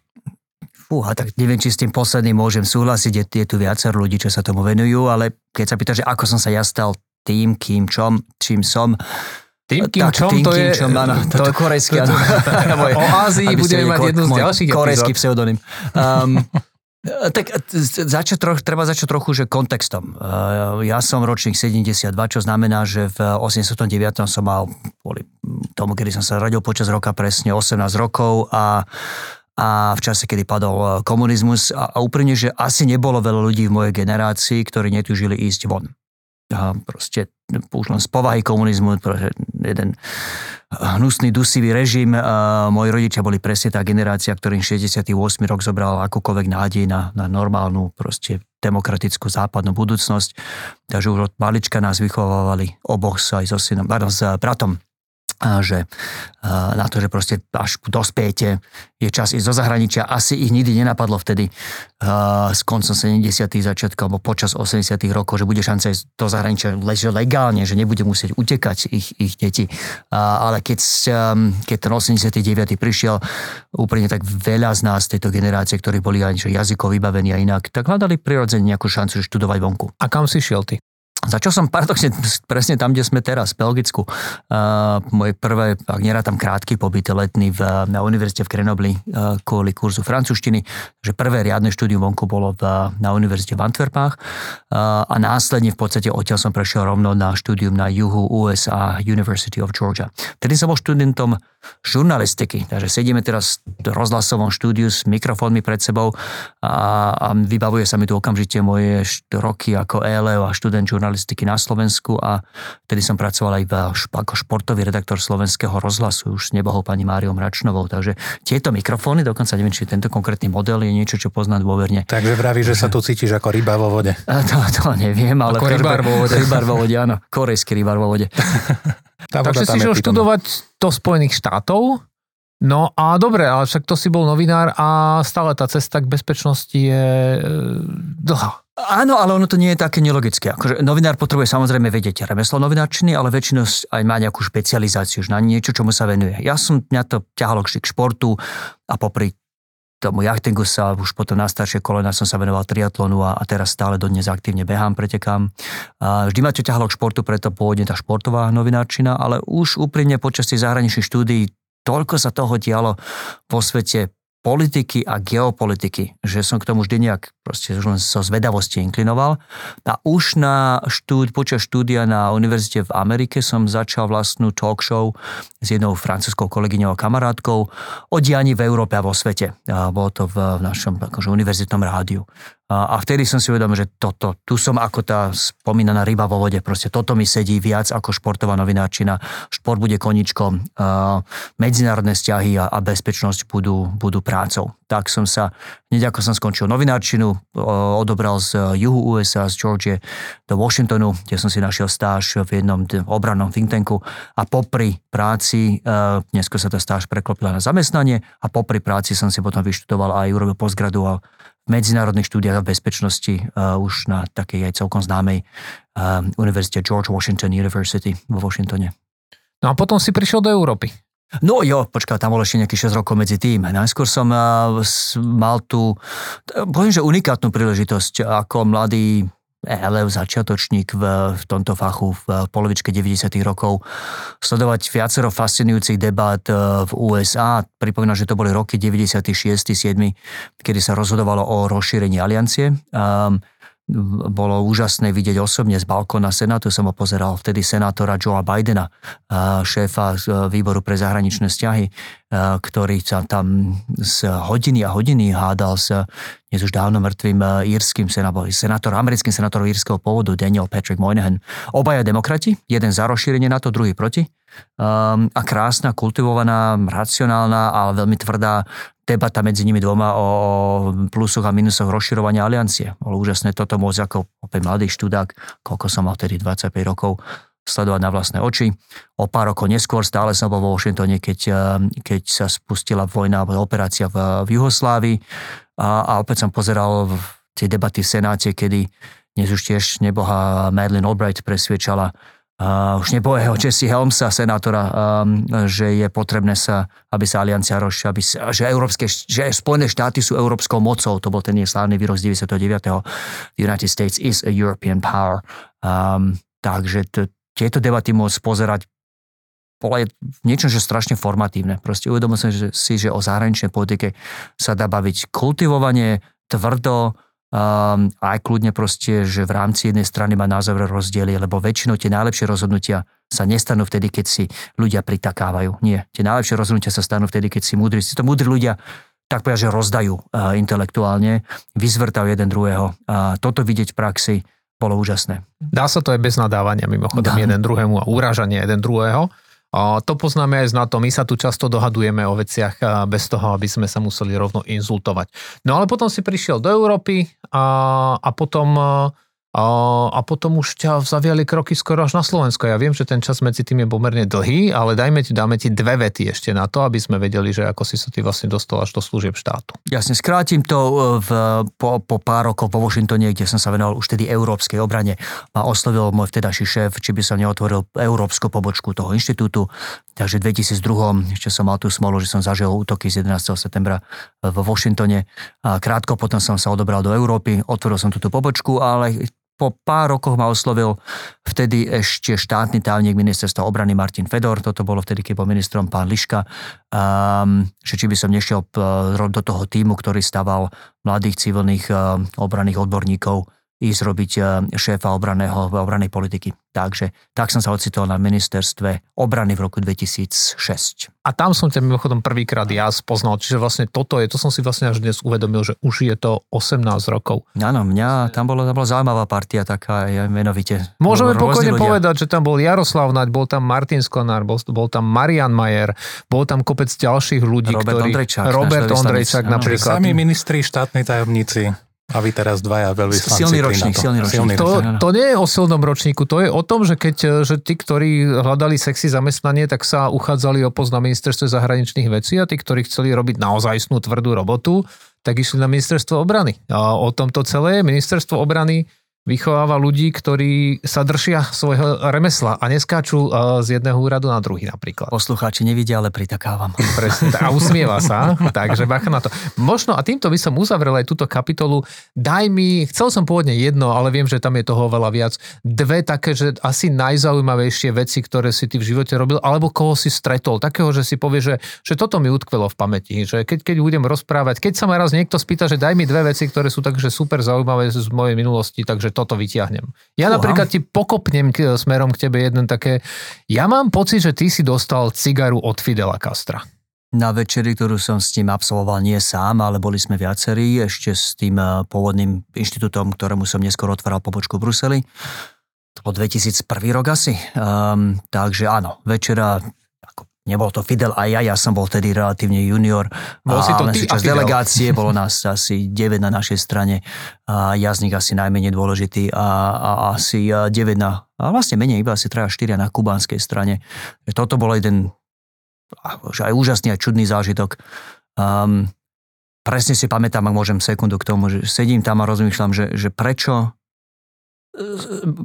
Fúha, tak neviem, či s tým posledným môžem súhlasiť, je, je tu viacero ľudí, čo sa tomu venujú, ale keď sa pýta, že ako som sa ja stal tým, kým, čom, čím som, tým Kim tak, Chom, to je... Chom, áno, to, to, to korejský, áno. o Ázii budeme mať jednu z ďalších Korejský pseudonym. Um, tak začať troch, treba začať trochu, že kontextom. Ja som ročník 72, čo znamená, že v 89. som mal, kvôli tomu, kedy som sa rodil počas roka presne 18 rokov a a v čase, kedy padol komunizmus a, a úprimne, že asi nebolo veľa ľudí v mojej generácii, ktorí netužili ísť von a proste už len z povahy komunizmu, jeden hnusný, dusivý režim. Moji rodičia boli presne tá generácia, ktorým 68. rok zobral akúkoľvek nádej na, na normálnu, proste demokratickú západnú budúcnosť. Takže už od malička nás vychovávali oboch aj so synom, pardon, s bratom že na to, že proste až dospiete, je čas ísť do zahraničia. Asi ich nikdy nenapadlo vtedy s koncom 70. začiatkom alebo počas 80. rokov, že bude šanca ísť do zahraničia že legálne, že nebude musieť utekať ich, ich deti. Ale keď, keď ten 89. prišiel, úplne tak veľa z nás tejto generácie, ktorí boli aj jazykovo vybavení a inak, tak hľadali prirodzene nejakú šancu študovať vonku. A kam si šiel ty? Začal som paradoxne presne tam, kde sme teraz, v Belgicku. Uh, moje prvé, ak tam krátky pobyt letný v, na univerzite v Grenobli uh, kvôli kurzu francúzštiny, že prvé riadne štúdium vonku bolo v, na univerzite v Antwerpách uh, a následne v podstate odtiaľ som prešiel rovno na štúdium na juhu USA University of Georgia. Tedy som bol študentom žurnalistiky, takže sedíme teraz v rozhlasovom štúdiu s mikrofónmi pred sebou a, a vybavuje sa mi tu okamžite moje roky ako ELEO a študent žurnalistiky žurnalistiky na Slovensku a vtedy som pracoval aj ako športový redaktor slovenského rozhlasu už s nebohou pani Máriou Mračnovou. Takže tieto mikrofóny, dokonca neviem, či tento konkrétny model je niečo, čo poznám dôverne. Takže vraví, že sa tu cítiš ako ryba vo vode. A to, to neviem, ale... Ako rybár vo vode. Rybár vo vode, áno. Korejský rybár vo vode. Takže si šiel študovať do Spojených štátov? No a dobre, ale však to si bol novinár a stále tá cesta k bezpečnosti je e, dlhá. Áno, ale ono to nie je také nelogické. Akože novinár potrebuje samozrejme vedieť remeslo novinárčiny, ale väčšinou aj má nejakú špecializáciu na niečo, čomu sa venuje. Ja som, mňa to ťahalo k športu a popri tomu jachtingu sa už potom na staršie kolena som sa venoval triatlonu a, a teraz stále dodnes aktívne behám, pretekám. A vždy ma to ťahalo k športu, preto pôvodne tá športová novinárčina, ale už úprimne počas tých zahraničných štúdií toľko sa toho dialo vo svete politiky a geopolitiky, že som k tomu vždy nejak proste už len zo zvedavosti inklinoval. A už na štúd, počas štúdia na univerzite v Amerike som začal vlastnú talk show s jednou francúzskou kolegyňou a kamarátkou o dianí v Európe a vo svete. A bolo to v našom akože, univerzitnom rádiu. A, a vtedy som si uvedomil, že toto, tu som ako tá spomínaná ryba vo vode, proste toto mi sedí viac ako športová novinárčina. Šport bude koničkom, medzinárodné vzťahy a, a bezpečnosť budú, budú prácou. Tak som sa, hneď ako som skončil novinárčinu, odobral z juhu USA, z Georgie do Washingtonu, kde som si našiel stáž v jednom obrannom think tanku a popri práci, neskôr sa tá stáž preklopila na zamestnanie a popri práci som si potom vyštudoval aj urobil postgraduál v medzinárodných štúdiách a bezpečnosti uh, už na takej aj celkom známej uh, univerzite George Washington University vo Washingtone. No a potom si prišiel do Európy. No jo, počkaj, tam bolo ešte nejakých 6 rokov medzi tým. Najskôr som uh, mal tú, poviem, že unikátnu príležitosť ako mladý elev, začiatočník v, v tomto fachu v polovičke 90. rokov sledovať viacero fascinujúcich debát e, v USA. Pripomínam, že to boli roky 96. 7. kedy sa rozhodovalo o rozšírení aliancie. Um, bolo úžasné vidieť osobne z balkóna Senátu, som ho pozeral vtedy senátora Joea Bidena, šéfa výboru pre zahraničné vzťahy, ktorý sa tam z hodiny a hodiny hádal s dnes už dávno mŕtvým írským senátorom, americkým senátorom írskeho pôvodu Daniel Patrick Moynihan. Obaja demokrati, jeden za rozšírenie na to, druhý proti. Um, a krásna, kultivovaná, racionálna, ale veľmi tvrdá debata medzi nimi dvoma o plusoch a minusoch rozširovania aliancie. Bolo úžasné toto môcť ako opäť mladý študák, koľko som mal tedy 25 rokov, sledovať na vlastné oči. O pár rokov neskôr stále som bol vo Washingtone, keď, eh, keď sa spustila vojna alebo operácia v, v Juhoslávii a, a opäť som pozeral tie debaty v Senáte, kedy dnes už tiež neboha Madeleine Albright presviečala uh, už nebohého Jesse Helmsa, senátora, um, že je potrebné sa, aby sa aliancia rozšia, aby sa, že, európske, že Spojené štáty sú európskou mocou, to bol ten slávny výrok z 99. The United States is a European power. Um, takže t- tieto debaty môcť pozerať bolo je niečo, že strašne formatívne. Proste uvedomil som si, že o zahraničnej politike sa dá baviť kultivovanie, tvrdo, um, aj kľudne proste, že v rámci jednej strany má názor rozdiely, lebo väčšinou tie najlepšie rozhodnutia sa nestanú vtedy, keď si ľudia pritakávajú. Nie, tie najlepšie rozhodnutia sa stanú vtedy, keď si múdri. Si to múdri ľudia tak povedať, že rozdajú uh, intelektuálne, vyzvrtajú jeden druhého. A toto vidieť v praxi bolo úžasné. Dá sa to aj bez nadávania mimochodom Dá. jeden druhému a urážania jeden druhého. To poznáme aj z NATO. My sa tu často dohadujeme o veciach bez toho, aby sme sa museli rovno inzultovať. No ale potom si prišiel do Európy a, a potom a, a potom už ťa zaviali kroky skoro až na Slovensko. Ja viem, že ten čas medzi tým je pomerne dlhý, ale dajme ti, dáme ti dve vety ešte na to, aby sme vedeli, že ako si sa ty vlastne dostal až do služieb štátu. Jasne, skrátim to e, v, po, po pár rokov po Washingtone, kde som sa venoval už tedy európskej obrane. Ma oslovil môj vtedajší šéf, či by som neotvoril európsku pobočku toho inštitútu. Takže v 2002 ešte som mal tú smolu, že som zažil útoky z 11. septembra v Washingtone. A krátko potom som sa odobral do Európy, otvoril som túto pobočku, ale po pár rokoch ma oslovil vtedy ešte štátny tajomník ministerstva obrany Martin Fedor, toto bolo vtedy, keď bol ministrom pán Liška, um, že či by som nešiel do toho týmu, ktorý staval mladých civilných uh, obranných odborníkov ísť robiť uh, šéfa obraného, obranej politiky. Takže tak som sa ocitol na ministerstve obrany v roku 2006. A tam som ťa mimochodom prvýkrát ja spoznal, čiže vlastne toto je, to som si vlastne až dnes uvedomil, že už je to 18 rokov. Áno, mňa, tam, bolo, tam bola zaujímavá partia taká, ja menovite. Môžeme pokojne ľudia. povedať, že tam bol Jaroslav Naď, bol tam Martin Skonár, bol, bol tam Marian Majer, bol tam kopec ďalších ľudí, Robert ktorí... Ondrejčák, Robert Ondrejčák napríklad. Sami ministri, štátni tajomníci. A vy teraz dvaja veľvyslanci. Silný ročník, silný ročník. To, to nie je o silnom ročníku, to je o tom, že keď že tí, ktorí hľadali sexy zamestnanie, tak sa uchádzali o post na ministerstve zahraničných vecí a tí, ktorí chceli robiť naozajstnú tvrdú robotu, tak išli na ministerstvo obrany. A o tomto celé ministerstvo obrany vychováva ľudí, ktorí sa držia svojho remesla a neskáču z jedného úradu na druhý napríklad. Poslucháči nevidia, ale pritakávam. Presne, a usmieva sa, takže bacha na to. Možno, a týmto by som uzavrel aj túto kapitolu, daj mi, chcel som pôvodne jedno, ale viem, že tam je toho veľa viac, dve také, že asi najzaujímavejšie veci, ktoré si ty v živote robil, alebo koho si stretol, takého, že si povie, že, že toto mi utkvelo v pamäti, že keď, keď budem rozprávať, keď sa ma raz niekto spýta, že daj mi dve veci, ktoré sú takže super zaujímavé z mojej minulosti, takže toto vyťahnem. Ja Uha. napríklad ti pokopnem k, smerom k tebe jeden také, ja mám pocit, že ty si dostal cigaru od Fidela Castra. Na večeri, ktorú som s ním absolvoval nie sám, ale boli sme viacerí, ešte s tým eh, pôvodným inštitútom, ktorému som neskôr otváral pobočku v Bruseli. To bol 2001 rok asi. Um, takže áno, večera Nebol to Fidel a ja, ja som bol vtedy relatívne junior. Bol si to ty a delegácie, bolo nás asi 9 na našej strane. A jazdník asi najmenej dôležitý a, a asi 9 na, a vlastne menej, iba asi 3 4 na kubánskej strane. Toto bol jeden že aj úžasný a čudný zážitok. Um, presne si pamätám, ak môžem sekundu k tomu, že sedím tam a rozmýšľam, že, že prečo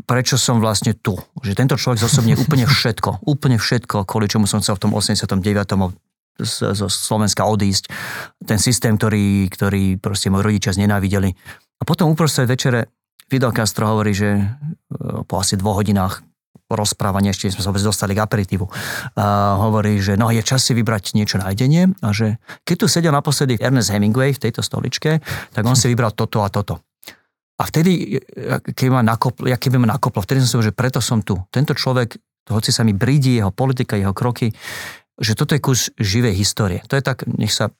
prečo som vlastne tu. Že tento človek zosobne úplne všetko, úplne všetko, kvôli čomu som chcel v tom 89 zo Slovenska odísť. Ten systém, ktorý, ktorý proste moji rodičia znenávideli. A potom uprostred večere Fidel Castro hovorí, že e, po asi dvoch hodinách rozprávania, ešte sme sa vôbec dostali k aperitívu, a hovorí, že no je čas si vybrať niečo na jedenie a že keď tu sedel naposledy Ernest Hemingway v tejto stoličke, tak on si vybral toto a toto. A vtedy, keď ma nakoplo, ja keby ma nakoplo, vtedy som si že preto som tu. Tento človek, hoci sa mi brídi jeho politika, jeho kroky, že toto je kus živej histórie. To je tak, nech sa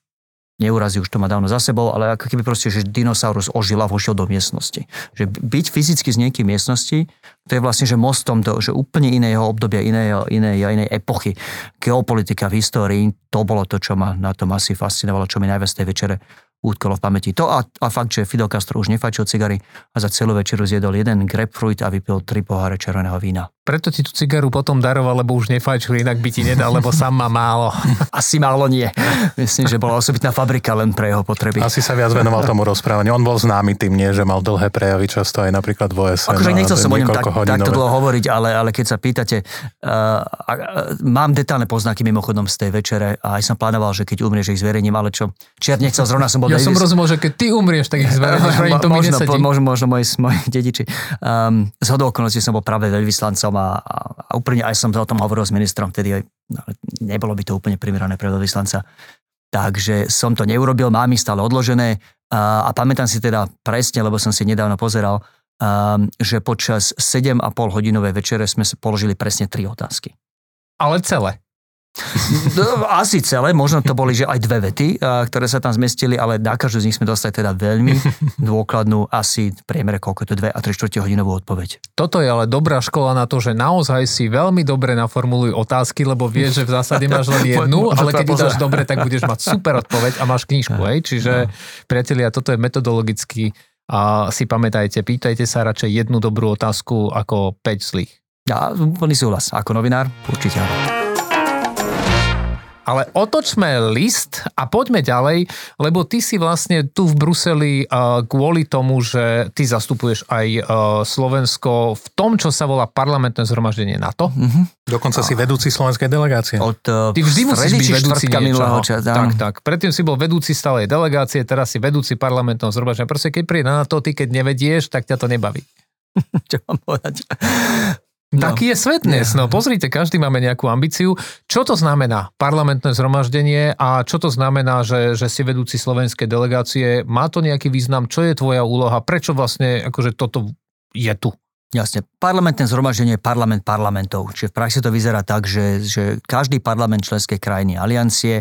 neurazí, už to má dávno za sebou, ale ako keby proste, že dinosaurus ožil a vošiel do miestnosti. Že byť fyzicky z niekým miestnosti, to je vlastne, že mostom do že úplne iného obdobia, iného, inej, inej epochy. Geopolitika v histórii, to bolo to, čo ma na tom asi fascinovalo, čo mi najviac tej večere útkolo v pamäti. To a, a fakt, že Fidel Castro už nefajčil cigary a za celú večeru zjedol jeden grapefruit a vypil tri poháre červeného vína. Preto ti tú cigaru potom daroval, lebo už nefajčil, inak by ti nedal, lebo sám má málo. Asi málo nie. Myslím, že bola osobitná fabrika len pre jeho potreby. Asi sa viac venoval tomu rozprávaniu. On bol známy tým, nie, že mal dlhé prejavy často aj napríklad v OSN. Akože nechcel som o ňom tak, takto dlho hovoriť, ale, ale keď sa pýtate, uh, uh, mám detálne poznáky mimochodom z tej večere a aj som plánoval, že keď umrieš, ich zverejním, ale čo, čier nechcel, zrovna som bol Ja som rozumel, že keď ty umrieš, tak ich zverejníš, možno, možno, možno moji, moji dediči. Um, z hodou okolností som bol práve veľvyslancom a, a úplne aj som o tom hovoril s ministrom, vtedy no, nebolo by to úplne primerané pre veľvyslanca. Takže som to neurobil, mám ich stále odložené a, a pamätám si teda presne, lebo som si nedávno pozeral, um, že počas 7,5 hodinovej večere sme položili presne tri otázky. Ale celé. No, asi celé, možno to boli, že aj dve vety, ktoré sa tam zmestili, ale na každú z nich sme dostali teda veľmi dôkladnú, asi priemere koľko to dve a tri štvrte hodinovú odpoveď. Toto je ale dobrá škola na to, že naozaj si veľmi dobre naformuluj otázky, lebo vieš, že v zásade máš len jednu, ale keď dáš dobre, tak budeš mať super odpoveď a máš knižku, hej? Čiže, no. priatelia, toto je metodologicky a si pamätajte, pýtajte sa radšej jednu dobrú otázku ako 5 zlých. Ja, úplný súhlas. Ako novinár, určite áno. Ale otočme list a poďme ďalej, lebo ty si vlastne tu v Bruseli uh, kvôli tomu, že ty zastupuješ aj uh, Slovensko v tom, čo sa volá parlamentné zhromaždenie NATO. Mm-hmm. Dokonca si vedúci slovenskej delegácie. Od uh, ty vždy musíš byť vedúci niečoho. Čas, tak, tak. Predtým si bol vedúci stálej delegácie, teraz si vedúci parlamentného zhromaždenia. Proste keď príde na NATO, ty keď nevedieš, tak ťa to nebaví. čo mám povedať? No. Taký je svet dnes. No pozrite, každý máme nejakú ambíciu. Čo to znamená parlamentné zhromaždenie a čo to znamená, že, že si vedúci slovenskej delegácie? Má to nejaký význam? Čo je tvoja úloha? Prečo vlastne akože toto je tu? Jasne. Parlamentné zhromaždenie je parlament parlamentov. Čiže v praxi to vyzerá tak, že, že každý parlament členskej krajiny aliancie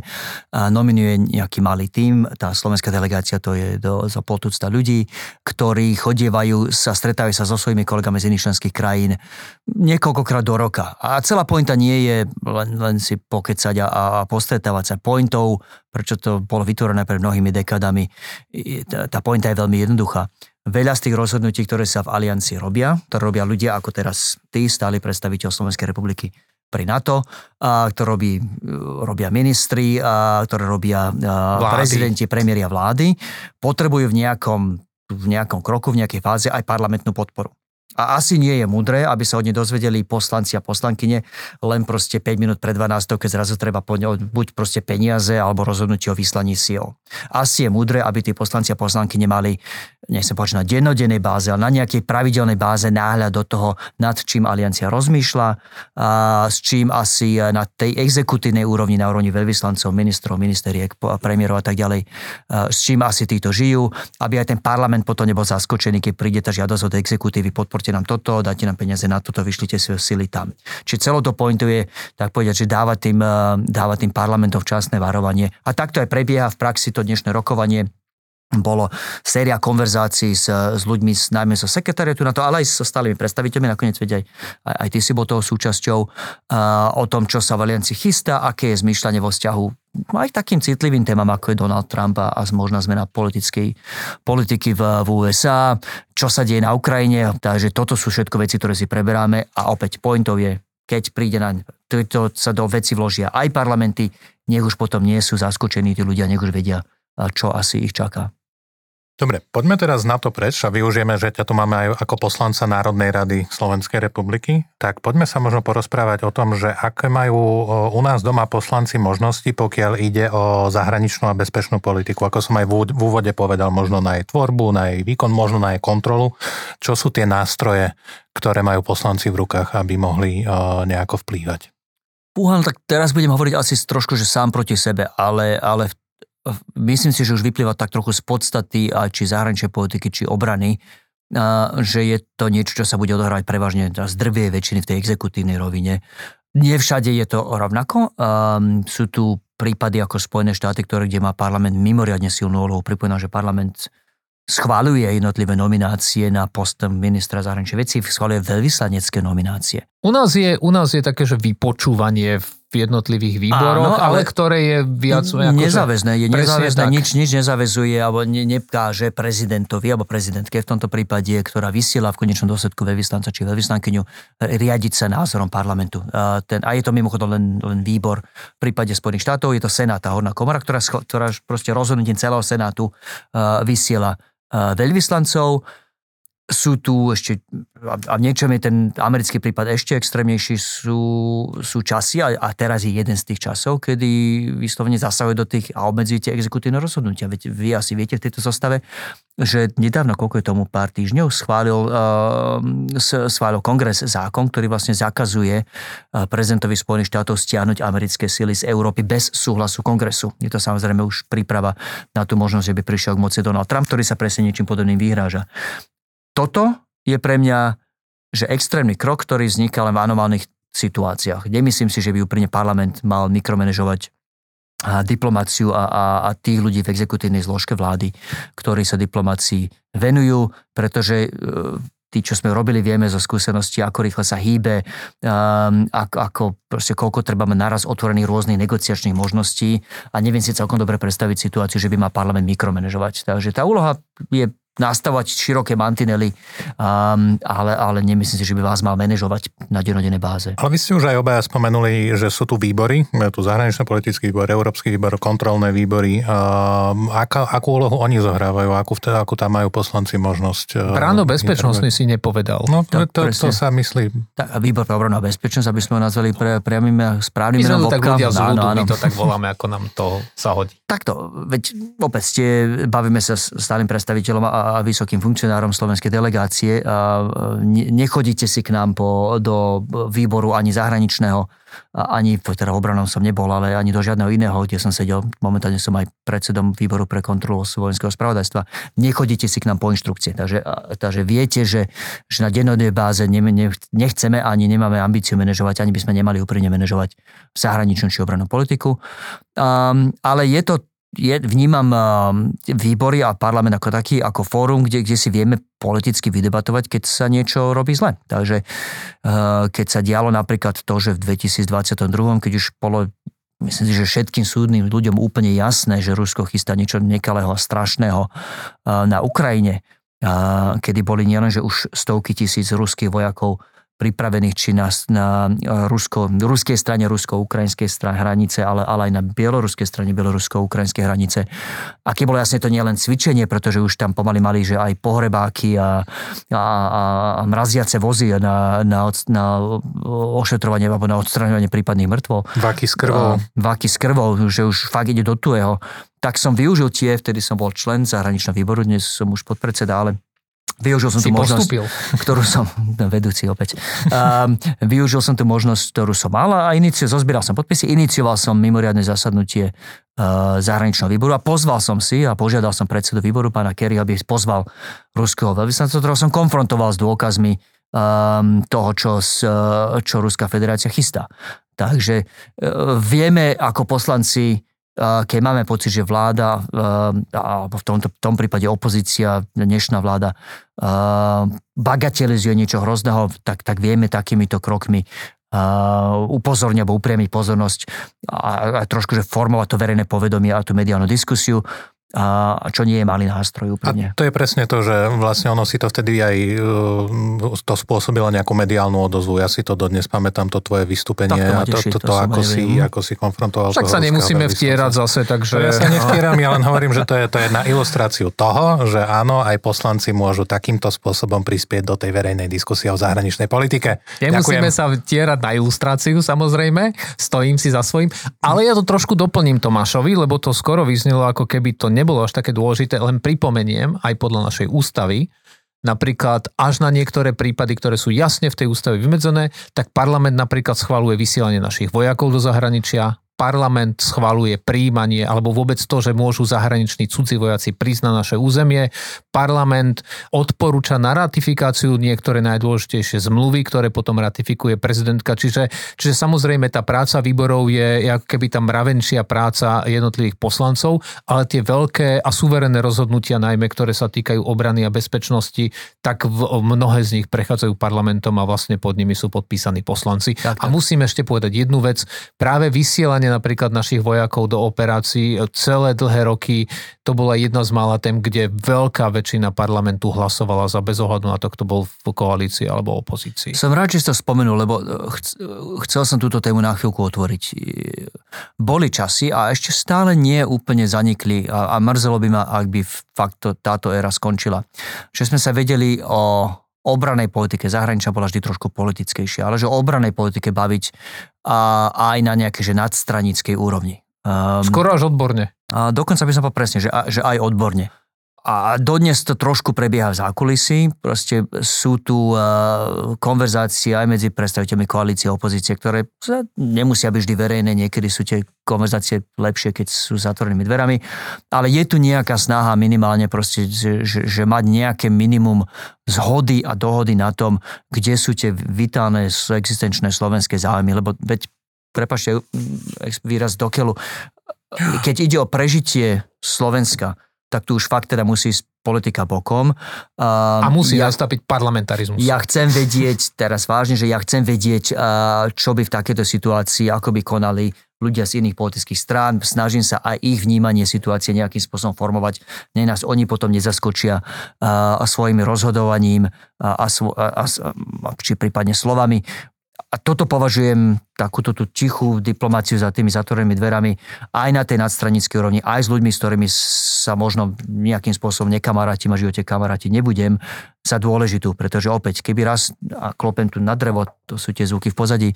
nominuje nejaký malý tím. Tá slovenská delegácia to je do, za poltúcta ľudí, ktorí chodievajú sa, stretávajú sa so svojimi kolegami z iných členských krajín niekoľkokrát do roka. A celá pointa nie je len, len si pokecať a, a postretávať sa. Pointou, prečo to bolo vytvorené pred mnohými dekadami, tá, tá pointa je veľmi jednoduchá veľa z tých rozhodnutí, ktoré sa v aliancii robia, ktoré robia ľudia ako teraz ty, stály predstaviteľ Slovenskej republiky pri NATO, a ktoré robí, robia ministri, a ktoré robia vlády. prezidenti, premiéria vlády, potrebujú v nejakom, v nejakom kroku, v nejakej fáze aj parlamentnú podporu. A asi nie je mudré, aby sa od nej dozvedeli poslanci a poslankyne len proste 5 minút pred 12, keď zrazu treba buď proste peniaze alebo rozhodnutie o vyslaní síl. Asi je mudré, aby tí poslanci a poslanky nemali, nechcem povedať na dennodennej báze, ale na nejakej pravidelnej báze náhľad do toho, nad čím aliancia rozmýšľa, a s čím asi na tej exekutívnej úrovni, na úrovni veľvyslancov, ministrov, ministeriek, premiérov a tak ďalej, s čím asi títo žijú, aby aj ten parlament potom nebol zaskočený, keď príde tá žiadosť od exekutívy podporu exporte nám toto, dáte nám peniaze na toto, vyšlite svoje sily tam. Čiže celo to pointuje, tak povedať, že dáva tým, dáva tým parlamentom včasné varovanie. A takto aj prebieha v praxi to dnešné rokovanie bolo séria konverzácií s, s ľuďmi, s, najmä so sekretariatu na to, ale aj so stálymi predstaviteľmi, nakoniec veď aj, aj, aj ty si bol toho súčasťou, uh, o tom, čo sa v Alianci chystá, aké je zmýšľanie vo vzťahu aj takým citlivým témam, ako je Donald Trump a možná zmena politickej, politiky v, v USA, čo sa deje na Ukrajine, takže toto sú všetko veci, ktoré si preberáme a opäť pointov je, keď príde na to sa do veci vložia aj parlamenty, nech už potom nie sú zaskočení tí ľudia, nech už vedia, čo asi ich čaká. Dobre, poďme teraz na to preč a využijeme, že ťa tu máme aj ako poslanca Národnej rady Slovenskej republiky. Tak poďme sa možno porozprávať o tom, že aké majú u nás doma poslanci možnosti, pokiaľ ide o zahraničnú a bezpečnú politiku. Ako som aj v úvode povedal, možno na jej tvorbu, na jej výkon, možno na jej kontrolu. Čo sú tie nástroje, ktoré majú poslanci v rukách, aby mohli nejako vplývať? Púhan, tak teraz budem hovoriť asi trošku, že sám proti sebe, ale, ale v myslím si, že už vyplýva tak trochu z podstaty či zahraničnej politiky, či obrany, že je to niečo, čo sa bude odohrávať prevažne z drvie väčšiny v tej exekutívnej rovine. Nie je to rovnako. Sú tu prípady ako Spojené štáty, ktoré, kde má parlament mimoriadne silnú úlohu. Pripomínam, že parlament schváluje jednotlivé nominácie na post ministra zahraničných vecí, schváluje veľvyslanecké nominácie. U nás je, u nás je také, že vypočúvanie v jednotlivých výboroch, Áno, ale, ale ktoré je viac... Nezáväzné, je nezáväzné, nič, nič nezavezuje alebo ne, nekáže prezidentovi alebo prezidentke v tomto prípade, ktorá vysiela v konečnom dôsledku veľvyslanca či veľvyslankyňu riadiť sa názorom parlamentu. A, ten, a je to mimochodom len, len výbor. V prípade Spojených štátov je to Senát, tá horná komora, ktorá, ktorá proste rozhodnutím celého Senátu uh, vysiela veľvyslancov. Sú tu ešte, a v niečom je ten americký prípad ešte extrémnejší, sú, sú časy, a, a teraz je jeden z tých časov, kedy vyslovene zasahuje do tých a obmedzujete exekutívne rozhodnutia. Veď vy asi viete v tejto zostave, že nedávno, koľko je tomu pár týždňov, schválil, uh, schválil kongres zákon, ktorý vlastne zakazuje uh, prezidentovi Spojených štátov stiahnuť americké sily z Európy bez súhlasu kongresu. Je to samozrejme už príprava na tú možnosť, že by prišiel k moci Donald Trump, ktorý sa presne niečím podobným vyhráža. Toto je pre mňa že extrémny krok, ktorý vzniká len v anomálnych situáciách. Nemyslím si, že by úplne parlament mal mikromanežovať diplomáciu a, a, a tých ľudí v exekutívnej zložke vlády, ktorí sa diplomácii venujú, pretože e, tí, čo sme robili, vieme zo skúsenosti, ako rýchle sa hýbe, um, ako, ako proste koľko treba mať naraz otvorených rôznych negociačných možností a neviem si celkom dobre predstaviť situáciu, že by mal parlament mikromanežovať. Takže tá úloha je nastavovať široké mantinely, um, ale, ale nemyslím si, že by vás mal manažovať na denodennej báze. Ale vy ste už aj obaja spomenuli, že sú tu výbory, tu zahranično-politický výbor, európsky výbor, kontrolné výbory. Um, aká, akú úlohu oni zohrávajú? Akú, vtedy, akú tam majú poslanci možnosť? Uh, Bráno bezpečnostný si nepovedal. No, to, to, to sa myslí. Tak, výbor pre obranu a bezpečnosť, aby sme ho nazvali pre, priamým a správnym menom. My tak ľudia z ľudu, my to tak voláme, ako nám to sa hodí. Takto, veď opäť ste, bavíme sa s stálym predstaviteľom a vysokým funkcionárom slovenskej delegácie. A nechodíte si k nám po, do výboru ani zahraničného, ani teda obranom som nebol, ale ani do žiadneho iného, kde som sedel. Momentálne som aj predsedom výboru pre kontrolu vojenského spravodajstva. Nechodíte si k nám po inštrukcie. Takže, takže viete, že, že na dennodennej báze ne, ne, nechceme ani nemáme ambíciu manažovať, ani by sme nemali úprimne manažovať zahraničnú či obrannú politiku. Um, ale je to je, vnímam uh, výbory a parlament ako taký, ako fórum, kde, kde si vieme politicky vydebatovať, keď sa niečo robí zle. Takže uh, keď sa dialo napríklad to, že v 2022, keď už bolo myslím si, že všetkým súdnym ľuďom úplne jasné, že Rusko chystá niečo nekalého a strašného uh, na Ukrajine, kedy boli nielenže už stovky tisíc ruských vojakov pripravených či na, na Rusko, ruskej strane rusko-ukrajinskej strane hranice, ale, ale aj na bieloruskej strane bielorusko-ukrajinskej hranice. Aké bolo jasne to nielen cvičenie, pretože už tam pomaly mali, že aj pohrebáky a, a, a, a mraziace vozy na, na, na ošetrovanie alebo na odstraňovanie prípadných mŕtvol. Vaky s krvou. Vaky s krvou, že už fakt ide do tuého. Tak som využil tie, vtedy som bol člen zahraničného výboru, dnes som už podpredseda, ale využil som si tú možnosť, ktorú som, no, vedúci opäť, um, využil som tú možnosť, ktorú som mal a inicio, zozbieral som podpisy, inicioval som mimoriadne zasadnutie uh, zahraničného výboru a pozval som si a požiadal som predsedu výboru pána Kerry, aby pozval ruského veľvyslanca, ktorého som konfrontoval s dôkazmi um, toho, čo, čo Ruská federácia chystá. Takže uh, vieme ako poslanci keď máme pocit, že vláda, alebo v tomto, tom prípade opozícia, dnešná vláda, bagatelizuje niečo hrozného, tak, tak vieme takýmito krokmi upozorniť alebo upriamiť pozornosť a, a trošku, že formovať to verejné povedomie a tú mediálnu diskusiu a čo nie je malý nástroj úplne. A to je presne to, že vlastne ono si to vtedy aj uh, to spôsobilo nejakú mediálnu odozvu. Ja si to dodnes pamätám, to tvoje vystúpenie a to, to, to, to ako, si, ako si konfrontoval. Však sa nemusíme vtierať zase, takže... To ja sa nevtieram, ja len hovorím, že to je, to je na ilustráciu toho, že áno, aj poslanci môžu takýmto spôsobom prispieť do tej verejnej diskusie o zahraničnej politike. Nemusíme Ďakujem. sa vtierať na ilustráciu, samozrejme, stojím si za svojím, ale ja to trošku doplním Tomášovi, lebo to skoro vyznelo, ako keby to nebolo nebolo až také dôležité, len pripomeniem aj podľa našej ústavy, napríklad až na niektoré prípady, ktoré sú jasne v tej ústave vymedzené, tak parlament napríklad schvaluje vysielanie našich vojakov do zahraničia, parlament schvaluje príjmanie alebo vôbec to, že môžu zahraniční cudzí vojaci prísť na naše územie. Parlament odporúča na ratifikáciu niektoré najdôležitejšie zmluvy, ktoré potom ratifikuje prezidentka. Čiže, čiže samozrejme tá práca výborov je ako keby tam mravenčia práca jednotlivých poslancov, ale tie veľké a suverené rozhodnutia, najmä ktoré sa týkajú obrany a bezpečnosti, tak v, mnohé z nich prechádzajú parlamentom a vlastne pod nimi sú podpísaní poslanci. Tak, tak. A musím ešte povedať jednu vec. Práve vysielanie vyslanie napríklad našich vojakov do operácií celé dlhé roky, to bola jedna z mála tém, kde veľká väčšina parlamentu hlasovala za bez ohľadu na to, kto bol v koalícii alebo opozícii. Som rád, že si to spomenul, lebo chcel som túto tému na chvíľku otvoriť. Boli časy a ešte stále nie úplne zanikli a, a mrzelo by ma, ak by fakt to, táto éra skončila. Že sme sa vedeli o obranej politike, zahraničia bola vždy trošku politickejšia, ale že o obranej politike baviť a, aj na nejakej že nadstranickej úrovni. Um, Skoro až odborne. A dokonca by som povedal presne, že, že aj odborne. A dodnes to trošku prebieha v zákulisí. Proste sú tu uh, konverzácie aj medzi predstaviteľmi koalície a opozície, ktoré nemusia byť vždy verejné. Niekedy sú tie konverzácie lepšie, keď sú zatvorenými dverami. Ale je tu nejaká snaha minimálne proste, že, že, mať nejaké minimum zhody a dohody na tom, kde sú tie vitálne existenčné slovenské záujmy. Lebo veď, prepašte, výraz dokelu, keď ide o prežitie Slovenska, tak tu už fakt teda musí politika bokom. Uh, a musí ja, nastúpiť parlamentarizmus. Ja chcem vedieť, teraz vážne, že ja chcem vedieť, uh, čo by v takejto situácii, ako by konali ľudia z iných politických strán. Snažím sa aj ich vnímanie situácie nejakým spôsobom formovať. Ne nás oni potom nezaskočia uh, svojimi rozhodovaním a, a, a, a, či prípadne slovami a toto považujem takúto tú tichú diplomáciu za tými zatvorenými dverami aj na tej nadstranickej úrovni, aj s ľuďmi, s ktorými sa možno nejakým spôsobom nekamarátim a živote kamaráti nebudem, za dôležitú, pretože opäť, keby raz, a klopem tu na drevo, to sú tie zvuky v pozadí,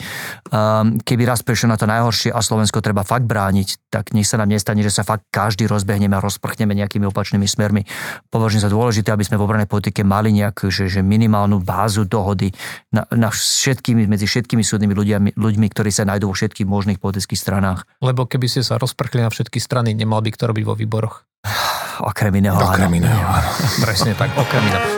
um, keby raz prišiel na to najhoršie a Slovensko treba fakt brániť, tak nech sa nám nestane, že sa fakt každý rozbehneme a rozprchneme nejakými opačnými smermi. Považujem za dôležité, aby sme v obranej politike mali nejakú že, že minimálnu bázu dohody na, na všetkými, medzi všetkými súdnymi ľuďami, ľuďmi, ktorí sa nájdú vo všetkých možných politických stranách. Lebo keby ste sa rozprchli na všetky strany, nemal by kto robiť vo výboroch. Okrem iného. Okrem iného. Presne tak, okrem iného.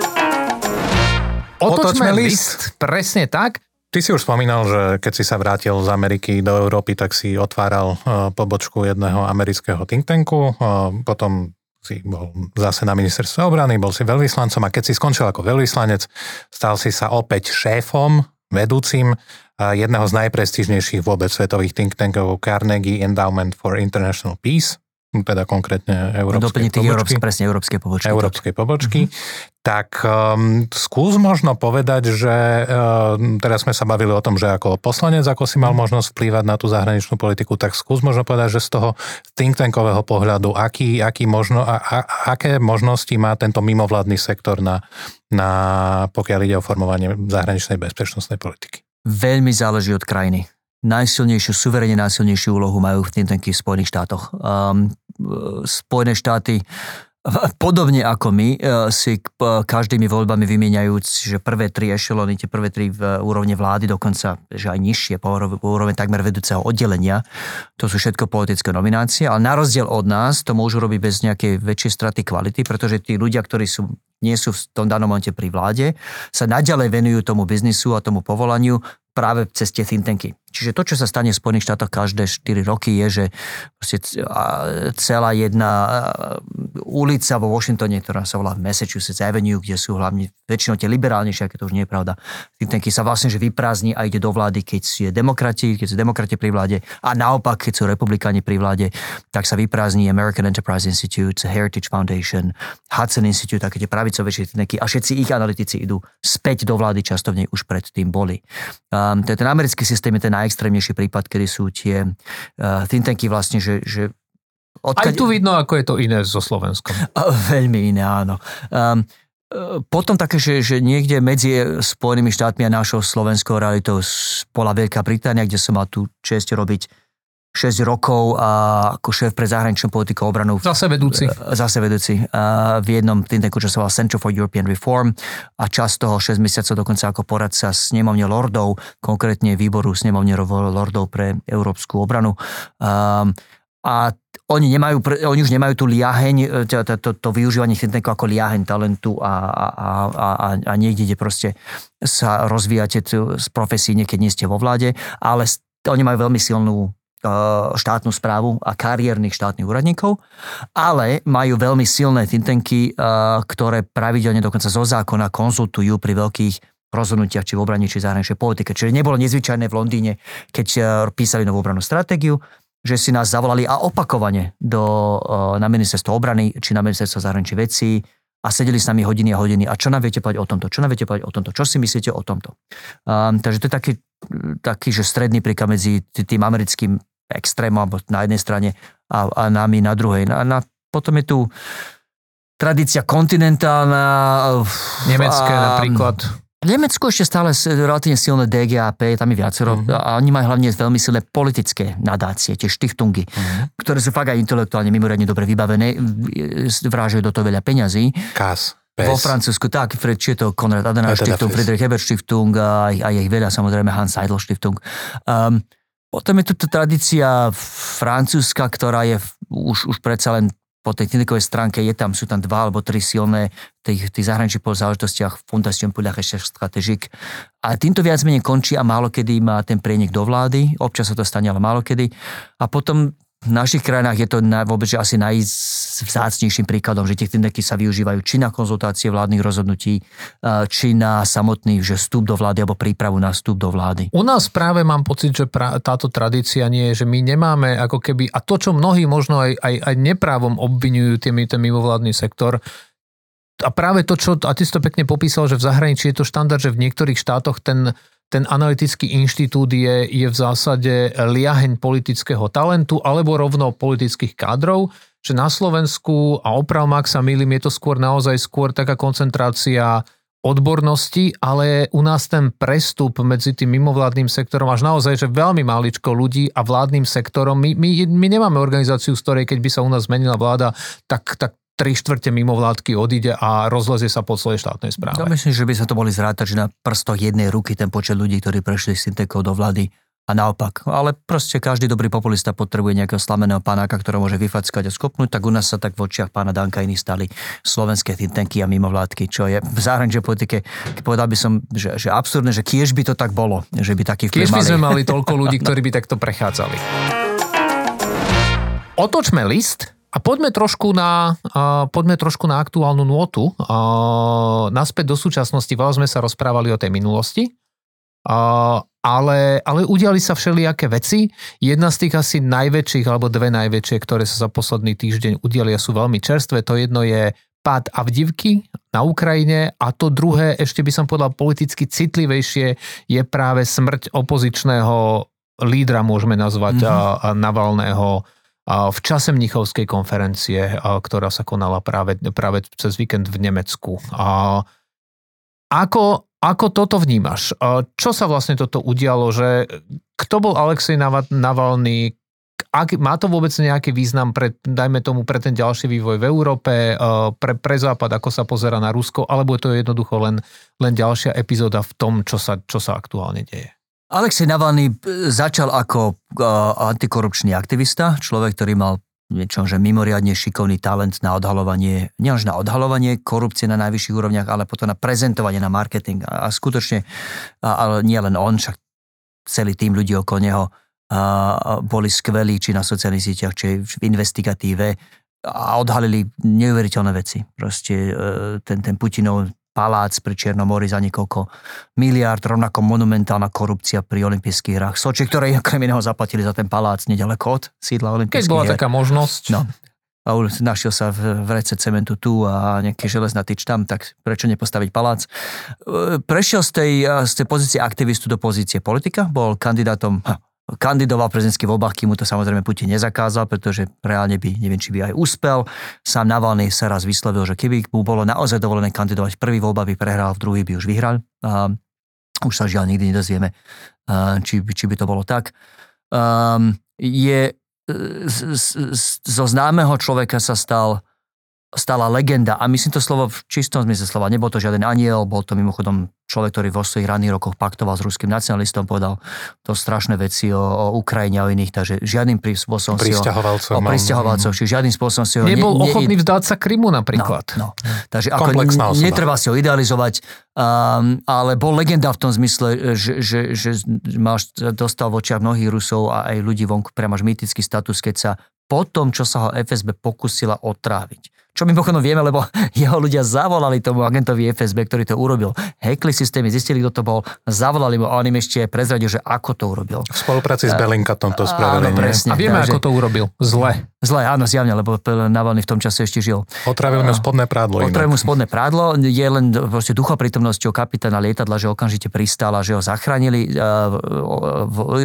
Otočme, Otočme list. list. Presne tak. Ty si už spomínal, že keď si sa vrátil z Ameriky do Európy, tak si otváral e, pobočku jedného amerického think tanku, e, potom si bol zase na ministerstve obrany, bol si veľvyslancom a keď si skončil ako veľvyslanec, stal si sa opäť šéfom, vedúcim e, jedného z najprestížnejších vôbec svetových think tankov Carnegie Endowment for International Peace, teda konkrétne európskej pobočky. Európske, presne európske pobočky. Európskej pobočky. Mm-hmm. Tak um, skús možno povedať, že um, teraz sme sa bavili o tom, že ako poslanec, ako si mal mhm. možnosť vplývať na tú zahraničnú politiku, tak skús možno povedať, že z toho think tankového pohľadu, aký, aký možno, a, a, aké možnosti má tento mimovládny sektor na, na, pokiaľ ide o formovanie zahraničnej bezpečnostnej politiky. Veľmi záleží od krajiny najsilnejšiu, suverene najsilnejšiu úlohu majú v v Spojených štátoch. Um, Spojené štáty podobne ako my, e, si každými voľbami vymieňajúc, že prvé tri ešelóny, tie prvé tri v úrovne vlády, dokonca, že aj nižšie, po úroveň takmer vedúceho oddelenia, to sú všetko politické nominácie, ale na rozdiel od nás to môžu robiť bez nejakej väčšej straty kvality, pretože tí ľudia, ktorí sú nie sú v tom danom momente pri vláde, sa naďalej venujú tomu biznisu a tomu povolaniu práve cez tie think tanky. Čiže to, čo sa stane v Spojených štátoch každé 4 roky, je, že celá jedna ulica vo Washingtone, ktorá sa volá Massachusetts Avenue, kde sú hlavne väčšinou tie liberálnejšie, aké to už nie je pravda, think sa vlastne že vyprázdni a ide do vlády, keď sú demokrati, keď sú demokrati pri vláde a naopak, keď sú republikáni pri vláde, tak sa vyprázdni American Enterprise Institute, Heritage Foundation, Hudson Institute, také tie pravicovejšie think a všetci ich analytici idú späť do vlády, často v nej už predtým boli. Um, ten americký systém, je ten najextrémnejší prípad, kedy sú tie uh, think tanky vlastne, že, že Odkaď... Aj tu vidno, ako je to iné so Slovenskom. Veľmi iné, áno. Um, potom také, že, že niekde medzi Spojenými štátmi a našou slovenskou realitou bola Veľká Británia, kde som mal tú čest robiť 6 rokov a ako šéf pre zahraničnú politiku obranu. Zase vedúci. Zase vedúci. v jednom tým čo sa volal Center for European Reform a čas toho 6 mesiacov dokonca ako poradca snemovne lordov, konkrétne výboru snemovne lordov pre európsku obranu. Um, a oni, nemajú, oni už nemajú tú liaheň, e, to, to, to, to využívanie think ako liaheň talentu a, a, a, a, niekde, kde proste sa rozvíjate z profesí, keď nie ste vo vláde, ale oni majú veľmi silnú e, štátnu správu a kariérnych štátnych úradníkov, ale majú veľmi silné think tanky, e, ktoré pravidelne dokonca zo zákona konzultujú pri veľkých rozhodnutiach či v obrane, či zahraničnej politike. Čiže nebolo nezvyčajné v Londýne, keď písali novú obranú stratégiu, že si nás zavolali a opakovane do, na ministerstvo obrany či na ministerstvo zahraničných vecí a sedeli s nami hodiny a hodiny. A čo nám viete povedať o tomto? Čo nám viete povedať o tomto? Čo si myslíte o tomto? Um, takže to je taký, taký, že stredný príklad medzi tým americkým extrémom alebo na jednej strane a, a nami na druhej. Na, na, potom je tu tradícia kontinentálna. Nemecké a, napríklad. V Nemecku ešte stále relatívne silné DGAP, tam je viacero, uh-huh. a oni majú hlavne veľmi silné politické nadácie, tie štiftungy, uh-huh. ktoré sú fakt aj intelektuálne mimoriadne dobre vybavené, vrážajú do toho veľa peňazí. Kas. Pes. Vo Francúzsku, tak, či je to Konrad Adenauer Stiftung, Friedrich Hebert Stiftung a aj ich veľa, samozrejme Hans Seidel Stiftung. Um, potom je tu tradícia francúzska, ktorá je už, už predsa len po tej klinikovej stránke je tam, sú tam dva alebo tri silné tých, tých zahraničných záležitostiach Fondation pour la recherche stratégique. A týmto viac menej končí a málo kedy má ten prienik do vlády, občas sa to stane, ale málo kedy. A potom v našich krajinách je to na, vôbec asi najvzácnejším príkladom, že tie tindeky sa využívajú či na konzultácie vládnych rozhodnutí, či na samotný že vstup do vlády alebo prípravu na vstup do vlády. U nás práve mám pocit, že pra, táto tradícia nie je, že my nemáme ako keby, a to, čo mnohí možno aj, aj, aj neprávom obvinujú ten mimovládny sektor, a práve to, čo, a ty si to pekne popísal, že v zahraničí je to štandard, že v niektorých štátoch ten, ten analytický inštitút je, je v zásade liaheň politického talentu alebo rovno politických kádrov, že na Slovensku, a oprav ak sa milím, je to skôr naozaj skôr taká koncentrácia odbornosti, ale u nás ten prestup medzi tým mimovládnym sektorom až naozaj, že veľmi máličko ľudí a vládnym sektorom. My, my, my nemáme organizáciu, z ktorej keď by sa u nás zmenila vláda, tak, tak tri štvrte mimovládky odíde a rozlezie sa po celej štátnej správe. Ja myslím, že by sa to boli zrátať, že na prstoch jednej ruky ten počet ľudí, ktorí prešli s syntekou do vlády a naopak. Ale proste každý dobrý populista potrebuje nejakého slameného panáka, ktorého môže vyfackať a skopnúť, tak u nás sa tak v očiach pána Danka iní stali slovenské tintenky a mimovládky, čo je v zahraničnej politike, povedal by som, že, že absurdné, že kiež by to tak bolo, že by taký Kiež by sme mali toľko ľudí, ktorí by takto prechádzali. Otočme list a poďme trošku na, uh, poďme trošku na aktuálnu nôtu. Uh, naspäť do súčasnosti, veľa sme sa rozprávali o tej minulosti, uh, ale, ale udiali sa všelijaké veci. Jedna z tých asi najväčších, alebo dve najväčšie, ktoré sa za posledný týždeň udiali a sú veľmi čerstvé. To jedno je pád Avdivky na Ukrajine a to druhé, ešte by som povedal politicky citlivejšie, je práve smrť opozičného lídra, môžeme nazvať, mm-hmm. Navalného v čase Mnichovskej konferencie, ktorá sa konala práve, práve cez víkend v Nemecku. Ako, ako toto vnímaš? Čo sa vlastne toto udialo? Že kto bol Alexej Navalny? ak, má to vôbec nejaký význam pre, dajme tomu, pre ten ďalší vývoj v Európe, e, pre, pre Západ, ako sa pozera na Rusko, alebo je to jednoducho len, len ďalšia epizóda v tom, čo sa, čo sa aktuálne deje? Alexej Navalny začal ako antikorupčný aktivista, človek, ktorý mal niečo, že mimoriadne šikovný talent na odhalovanie, nielen na odhalovanie korupcie na najvyšších úrovniach, ale potom na prezentovanie, na marketing. A, a skutočne, a, ale nie len on, však celý tým ľudí okolo neho a, boli skvelí, či na sociálnych sieťach, či v investigatíve a odhalili neuveriteľné veci. Proste e, ten, ten Putinov palác pri Čiernom mori za niekoľko miliárd, rovnako monumentálna korupcia pri olympijských hrách Soči, ktoré okrem iného zaplatili za ten palác nedaleko od sídla olympijských Keď bola hier. taká možnosť. No. A našiel sa v vrece cementu tu a nejaký železná tyč tam, tak prečo nepostaviť palác? E, prešiel z tej, z tej pozície aktivistu do pozície politika, bol kandidátom kandidoval v prezidentských voľbách, kým mu to samozrejme Putin nezakázal, pretože reálne by, neviem, či by aj úspel. Sám Navalny sa raz vyslovil, že keby mu bolo naozaj dovolené kandidovať v prvý voľba, by prehral, v druhý by už vyhral. A už sa žiaľ nikdy nedozvieme, či, či by to bolo tak. Um, je z, z, z, zo známeho človeka sa stal stala legenda. A myslím to slovo v čistom zmysle slova. Nebol to žiaden aniel, bol to mimochodom človek, ktorý vo svojich ranných rokoch paktoval s ruským nacionalistom, povedal to strašné veci o, o Ukrajine a o iných, takže žiadnym spôsobom si ho... O pristahovalcov, čiže žiadnym spôsobom si ho... Nebol ne, ochotný vzdať sa Krymu napríklad. No, no. Takže ako netreba si ho idealizovať, um, ale bol legenda v tom zmysle, že, že, že máš, dostal v očiach mnohých Rusov a aj ľudí vonku priamo až mýtický status, keď sa po tom, čo sa ho FSB pokusila otráviť čo mimochodom vieme, lebo jeho ľudia zavolali tomu agentovi FSB, ktorý to urobil. Hekli systémy, zistili, kto to bol, zavolali mu a on im ešte prezradil, že ako to urobil. V spolupráci s Bellingcatom to spravili. Áno, presne. A vieme, Takže, ako to urobil. Zle. Zle, áno, zjavne, lebo Navalny v tom čase ešte žil. Otravil mu spodné prádlo. Otravil mu spodné prádlo. Je len proste duchoprítomnosťou kapitána lietadla, že okamžite pristal a že ho zachránili.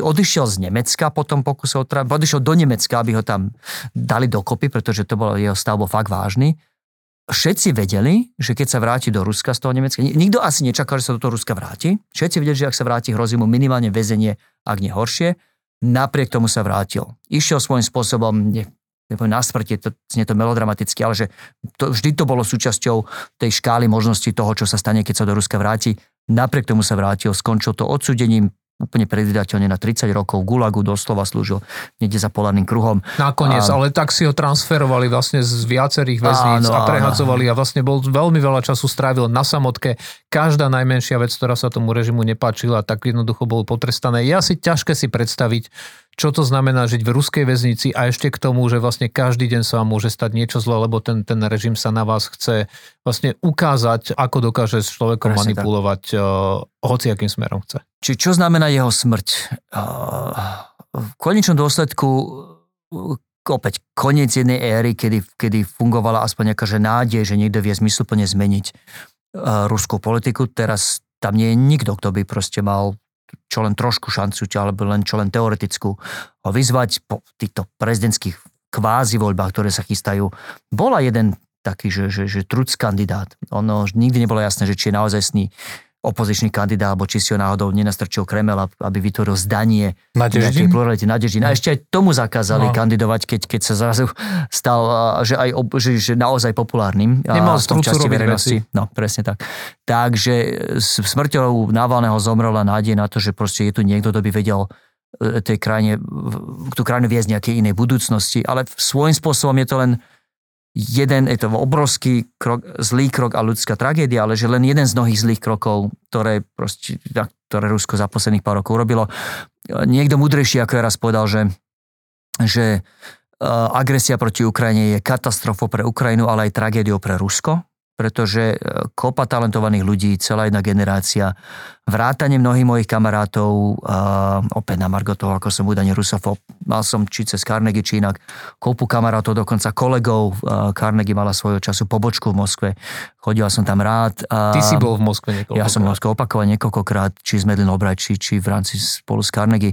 Odišiel z Nemecka potom pokuse otraviť. Odišiel do Nemecka, aby ho tam dali dokopy, pretože to bolo jeho stav bol fakt vážny. Všetci vedeli, že keď sa vráti do Ruska z toho Nemecka, nikto asi nečakal, že sa do toho Ruska vráti. Všetci vedeli, že ak sa vráti, hrozí mu minimálne väzenie, ak nie horšie. Napriek tomu sa vrátil. Išiel svojím spôsobom, nepoviem na smrti, to znie to melodramaticky, ale že to, vždy to bolo súčasťou tej škály možností toho, čo sa stane, keď sa do Ruska vráti. Napriek tomu sa vrátil, skončil to odsudením úplne predvydateľne na 30 rokov Gulagu doslova slúžil niekde za polárnym kruhom. Nakoniec, a... ale tak si ho transferovali vlastne z viacerých väzníc áno, a prehadzovali áno. a vlastne bol veľmi veľa času strávil na samotke. Každá najmenšia vec, ktorá sa tomu režimu nepáčila, tak jednoducho bol potrestané. Je asi ťažké si predstaviť, čo to znamená žiť v ruskej väznici a ešte k tomu, že vlastne každý deň sa vám môže stať niečo zlé, lebo ten, ten režim sa na vás chce vlastne ukázať, ako dokáže s človekom Presne manipulovať uh, hociakým smerom chce. Či čo znamená jeho smrť? Uh, v konečnom dôsledku uh, opäť koniec jednej éry, kedy, kedy fungovala aspoň nejaká že nádej, že niekto vie zmysluplne zmeniť uh, ruskú politiku. Teraz tam nie je nikto, kto by proste mal čo len trošku šancu, alebo len čo len teoretickú vyzvať po týchto prezidentských kvázi voľbách, ktoré sa chystajú. Bola jeden taký, že, že, že truc kandidát. Ono nikdy nebolo jasné, že či je naozaj sný opozičný kandidát, alebo či si ho náhodou nenastrčil Kremel, aby vytvoril zdanie nejakej plurality Nadeždin. A ešte aj tomu zakázali no. kandidovať, keď, keď sa zrazu stal, že, aj, že, že naozaj populárnym. Nemal v tom časti verejnosti. Veci. No, presne tak. Takže smrťou Navalného zomrela nádej na to, že proste je tu niekto, kto by vedel e, tej krajine, tú krajinu viesť nejakej inej budúcnosti, ale svojím spôsobom je to len jeden, je to obrovský krok, zlý krok a ľudská tragédia, ale že len jeden z mnohých zlých krokov, ktoré, proste, ktoré Rusko za posledných pár rokov urobilo. Niekto múdrejší ako ja raz povedal, že, že e, agresia proti Ukrajine je katastrofou pre Ukrajinu, ale aj tragédiou pre Rusko, pretože e, kopa talentovaných ľudí, celá jedna generácia, vrátane mnohých mojich kamarátov, uh, opäť na Margo toho, ako som údajne rusofob, mal som či cez Carnegie, či inak, kopu kamarátov, dokonca kolegov, uh, Carnegie mala svojho času pobočku v Moskve, chodila som tam rád. Uh, Ty si bol v Moskve niekoľkokrát. Ja som v Moskve opakovane niekoľkokrát, či z Medlin Albright, či, či v rámci spolu s Carnegie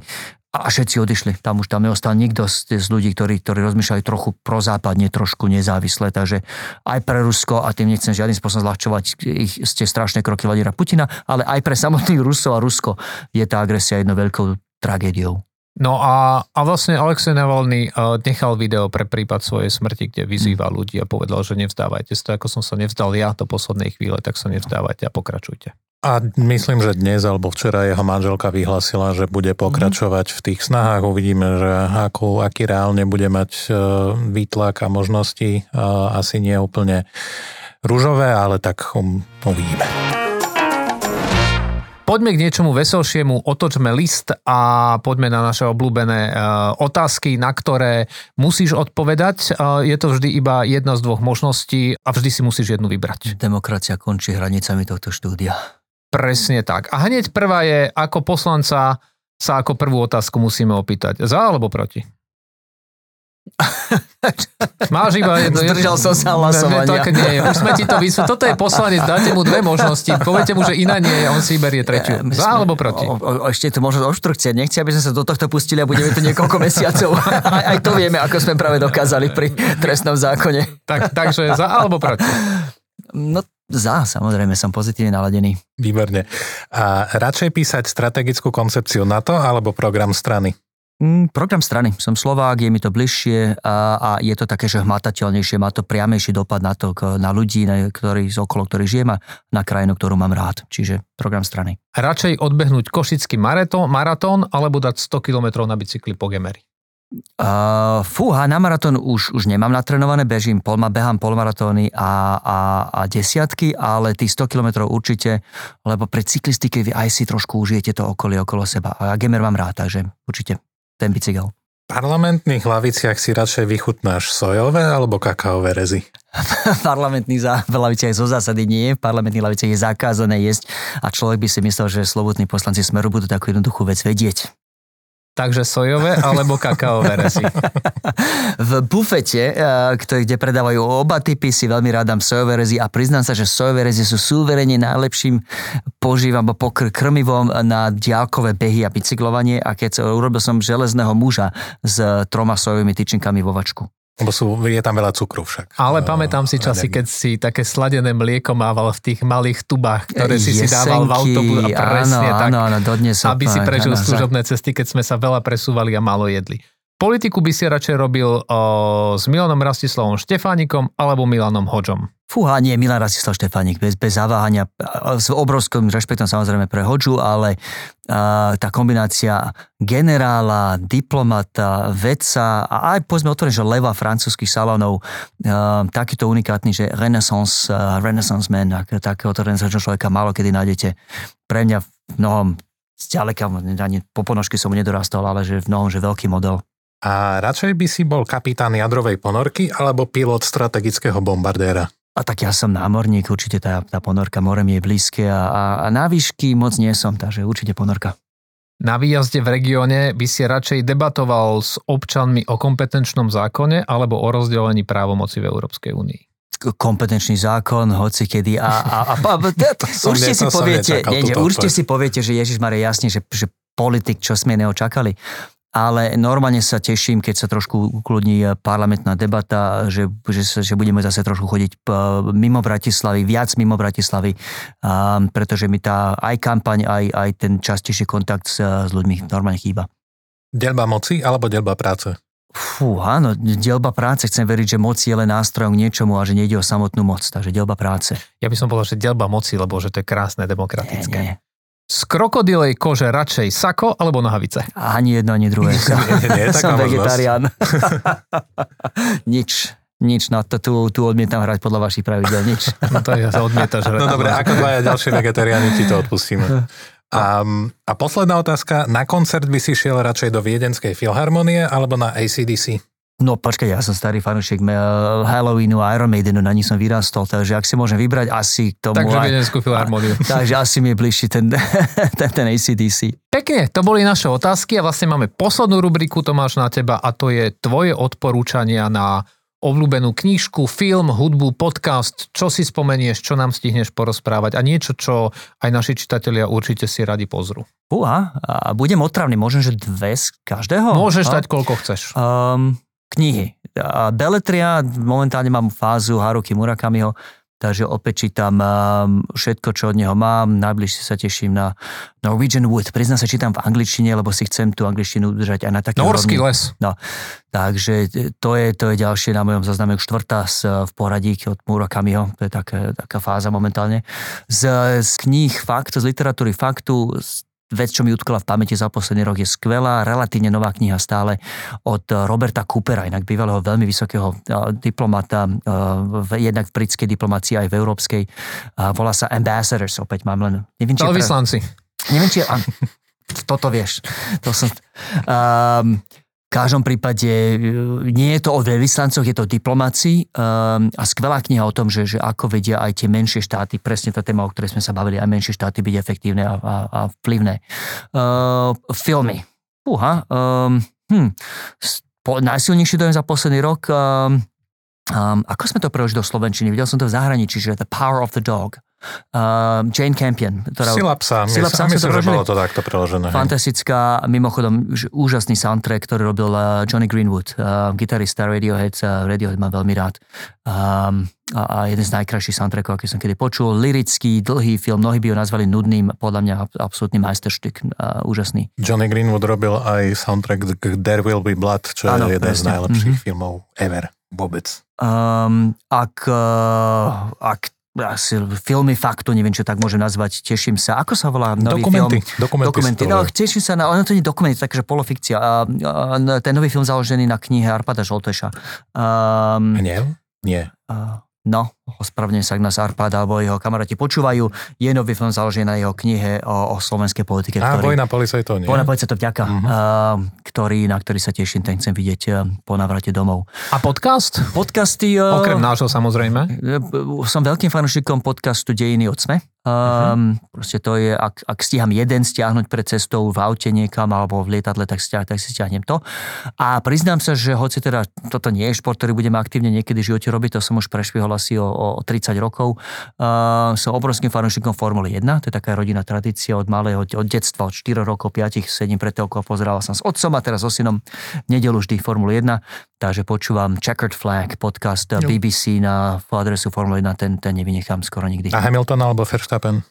a všetci odišli. Tam už tam neostal nikto z, z ľudí, ktorí, ktorí rozmýšľali trochu prozápadne, trošku nezávisle. Takže aj pre Rusko, a tým nechcem žiadnym spôsobom zľahčovať ich, ste strašné kroky Vladimíra Putina, ale aj pre samotných Rusov a Rusko je tá agresia jednou veľkou tragédiou. No a, a vlastne Alexej Navalny uh, nechal video pre prípad svojej smrti, kde vyzýva mm. ľudí a povedal, že nevzdávajte sa. Ako som sa nevzdal ja do poslednej chvíle, tak sa nevzdávajte a pokračujte. A myslím, že dnes alebo včera jeho manželka vyhlasila, že bude pokračovať v tých snahách. Uvidíme, že akú, aký reálne bude mať uh, výtlak a možnosti. Uh, asi nie úplne rúžové, ale tak um, uvidíme. Poďme k niečomu veselšiemu, otočme list a poďme na naše obľúbené uh, otázky, na ktoré musíš odpovedať. Je to vždy iba jedna z dvoch možností a vždy si musíš jednu vybrať. Demokracia končí hranicami tohto štúdia. Presne tak. A hneď prvá je, ako poslanca sa ako prvú otázku musíme opýtať. Za alebo proti? Máš iba jedno. Zdržal som sa hlasovania. Tak nie, už sme ti to vysvetlili. Toto je poslanec, dáte mu dve možnosti. Poviete mu, že iná nie je, on si berie tretiu. Za alebo proti? O, o, ešte to možno obštrukcie. Nechci, aby sme sa do tohto pustili a budeme tu niekoľko mesiacov. aj, aj to vieme, ako sme práve dokázali pri trestnom zákone. Tak, takže za alebo proti? No za, samozrejme, som pozitívne naladený. Výborne. A radšej písať strategickú koncepciu NATO alebo program strany? Mm, program strany. Som Slovák, je mi to bližšie a, a je to také, že hmatateľnejšie, má to priamejší dopad na to, na ľudí, na ktorý, z okolo ktorých žijem a na krajinu, ktorú mám rád. Čiže program strany. Radšej odbehnúť košický maratón, maratón alebo dať 100 km na bicykli po Gemery? Uh, fúha, na maratón už, už nemám natrenované, bežím, pol, behám polmaratóny a, a, a desiatky, ale tých 100 km určite, lebo pre cyklistiky vy aj si trošku užijete to okolie okolo seba. A ja Gemer mám rád, takže určite ten bicykel. V parlamentných hlaviciach si radšej vychutnáš sojové alebo kakaové rezy? v parlamentných hlaviciach zo zásady nie. V parlamentných hlaviciach je zakázané jesť a človek by si myslel, že slobodní poslanci Smeru budú takú jednoduchú vec vedieť. Takže sojové alebo kakaové resy? v bufete, eh, kde predávajú oba typy, si veľmi rád dám sojové rezy a priznám sa, že sojové rezy sú súverene najlepším požívam pokr- krmivom na diálkové behy a bicyklovanie a keď urobil som železného muža s troma sojovými tyčinkami vo vačku. Lebo sú, je tam veľa cukru však. Ale pamätám si časy, keď si také sladené mlieko mával v tých malých tubách, ktoré si Jesenky, si dával v autobus a presne áno, tak, áno, áno, dodnes aby si prežil služobné cesty, keď sme sa veľa presúvali a málo jedli. Politiku by si radšej robil o, s Milanom Rastislavom Štefánikom alebo Milanom Hodžom? Fúha, nie, Milan Rastislav Štefánik, bez, bez zaváhania, s obrovským rešpektom samozrejme pre Hodžu, ale a, tá kombinácia generála, diplomata, vedca a aj povedzme otvorene, že leva francúzských salónov, takýto unikátny, že renaissance, a, renaissance man, tak, takéhoto človeka málo kedy nájdete. Pre mňa v mnohom zďaleka, ani po ponožky som mu nedorastal, ale že v mnohom, že veľký model. A radšej by si bol kapitán jadrovej ponorky alebo pilot strategického bombardéra? A tak ja som námorník, určite tá, tá ponorka more mi je blízke a, a, a na výšky moc nie som, takže určite ponorka. Na výjazde v regióne by si radšej debatoval s občanmi o kompetenčnom zákone alebo o rozdelení právomoci v Európskej únii? kompetenčný zákon, hoci kedy a, a, a, a určite si poviete, nie, nie, určite si poviete, že Ježiš Mare jasne, že, že politik, čo sme neočakali ale normálne sa teším, keď sa trošku ukludní parlamentná debata, že, že, že budeme zase trošku chodiť mimo Bratislavy, viac mimo Bratislavy, pretože mi tá aj kampaň, aj, aj ten častejší kontakt s, s ľuďmi normálne chýba. Delba moci alebo delba práce? Fú, áno, delba práce. Chcem veriť, že moc je len nástrojom k niečomu a že nejde o samotnú moc, takže delba práce. Ja by som povedal, že delba moci, lebo že to je krásne, demokratické. Nie, nie. Z krokodilej kože radšej sako alebo nohavice? Ani jedno, ani druhé. nie, nie, Som vegetarián. Nič. Nič, no to, tu, tu odmietam hrať podľa vašich pravidel, nič. No to ja sa odmietaš hrať. No dobre, ako dvaja ďalšie vegetariáni ti to odpustíme. A, a posledná otázka, na koncert by si šiel radšej do Viedenskej filharmonie alebo na ACDC? No počkaj, ja som starý fanúšik Halloweenu a Iron Maidenu, na nich som vyrastol, takže ak si môžem vybrať, asi k tomu... Takže Viedenskú filharmóniu. Takže asi mi je bližší ten, ten, ten ACDC. Pekne, to boli naše otázky a vlastne máme poslednú rubriku, Tomáš, na teba a to je tvoje odporúčania na obľúbenú knižku, film, hudbu, podcast, čo si spomenieš, čo nám stihneš porozprávať a niečo, čo aj naši čitatelia určite si radi pozrú. Uha, a budem otravný, môžem, že dve z každého? Môžeš dať koľko chceš. Um, knihy. A Beletria, momentálne mám fázu Haruki Murakamiho, takže opäť čítam všetko, čo od neho mám. Najbližšie sa teším na Norwegian Wood. Priznám sa, čítam v angličtine, lebo si chcem tú angličtinu udržať aj na taký Norský les. No, takže to je, to je ďalšie na mojom zozname už štvrtá z, v poradí od Murakamiho. To je taká, taká fáza momentálne. Z, z kníh faktu, z literatúry faktu, vec, čo mi utkala v pamäti za posledný rok, je skvelá, relatívne nová kniha stále od Roberta Coopera, inak bývalého veľmi vysokého diplomata, jednak v britskej diplomácii aj v európskej. Volá sa Ambassadors, opäť mám len... Neviem, či Vyslanci. Neviem, či... Toto vieš. To som... Um, každom prípade e, nie je to o veľvyslancoch, je to o diplomácii um, a skvelá kniha o tom, že, že ako vedia aj tie menšie štáty, presne tá téma, o ktorej sme sa bavili, aj menšie štáty byť efektívne a, a, a vplyvné. Uh, filmy. Uha. Um, hm. Po, najsilnejší dojem za posledný rok um, Um, ako sme to preložili do Slovenčiny? Videl som to v zahraničí, že The Power of the Dog. Uh, Jane Campion. Ktorá, Sila psa. Sila psa myslím, že bolo to takto preložené. Fantastická, mimochodom úžasný soundtrack, ktorý robil uh, Johnny Greenwood, uh, gitarista Radiohead. Uh, Radiohead mám veľmi rád. Um, a, a jeden z najkrajších soundtrackov, aký som kedy počul. Lirický, dlhý film, mnohí by ho nazvali nudným, podľa mňa absolútny majsterštyk, uh, úžasný. Johnny Greenwood robil aj soundtrack There Will Be Blood, čo ano, je jeden presne. z najlepších mm-hmm. filmov ever vôbec. Um, ak, uh, ak asi filmy faktu, neviem, čo tak môžem nazvať, teším sa. Ako sa volá nový dokumenty, film? Dokumenty. Dokumenty. No, teším sa na, ono to nie je dokument, takže polofikcia. Uh, uh, ten nový film založený na knihe Arpada Žolteša. Um, nie? Nie. Uh, No, ospravedlňujem sa, nás Arpád alebo jeho kamaráti počúvajú. Je nový film založený na jeho knihe o, o slovenskej politike. A, ktorý, Vojna policajtov, nie? Vojna policajtov, vďaka. Uh-huh. Uh, ktorý, na ktorý sa teším, ten chcem vidieť uh, po navrate domov. A podcast? Podcasty... Uh, Okrem nášho samozrejme. Uh, som veľkým fanúšikom podcastu Dejiny od SME. Um, uh-huh. Proste to je, ak, ak stíham jeden stiahnuť pred cestou v aute niekam alebo v lietadle, tak, stiah, tak si stiahnem to. A priznám sa, že hoci teda toto nie je šport, ktorý budem aktívne niekedy v živote robiť, to som už prešvihol asi o, o 30 rokov. Uh, som obrovským fanúšikom Formuly 1, to je taká rodinná tradícia od malého, od detstva, od 4 rokov, 5, sedím pred telkou, pozeral som s otcom a teraz so synom nedelu vždy Formulu 1, takže počúvam Checkered Flag, podcast jo. BBC na adresu Formule 1, ten, ten nevynechám skoro nikdy. A Hamilton alebo Verstappen?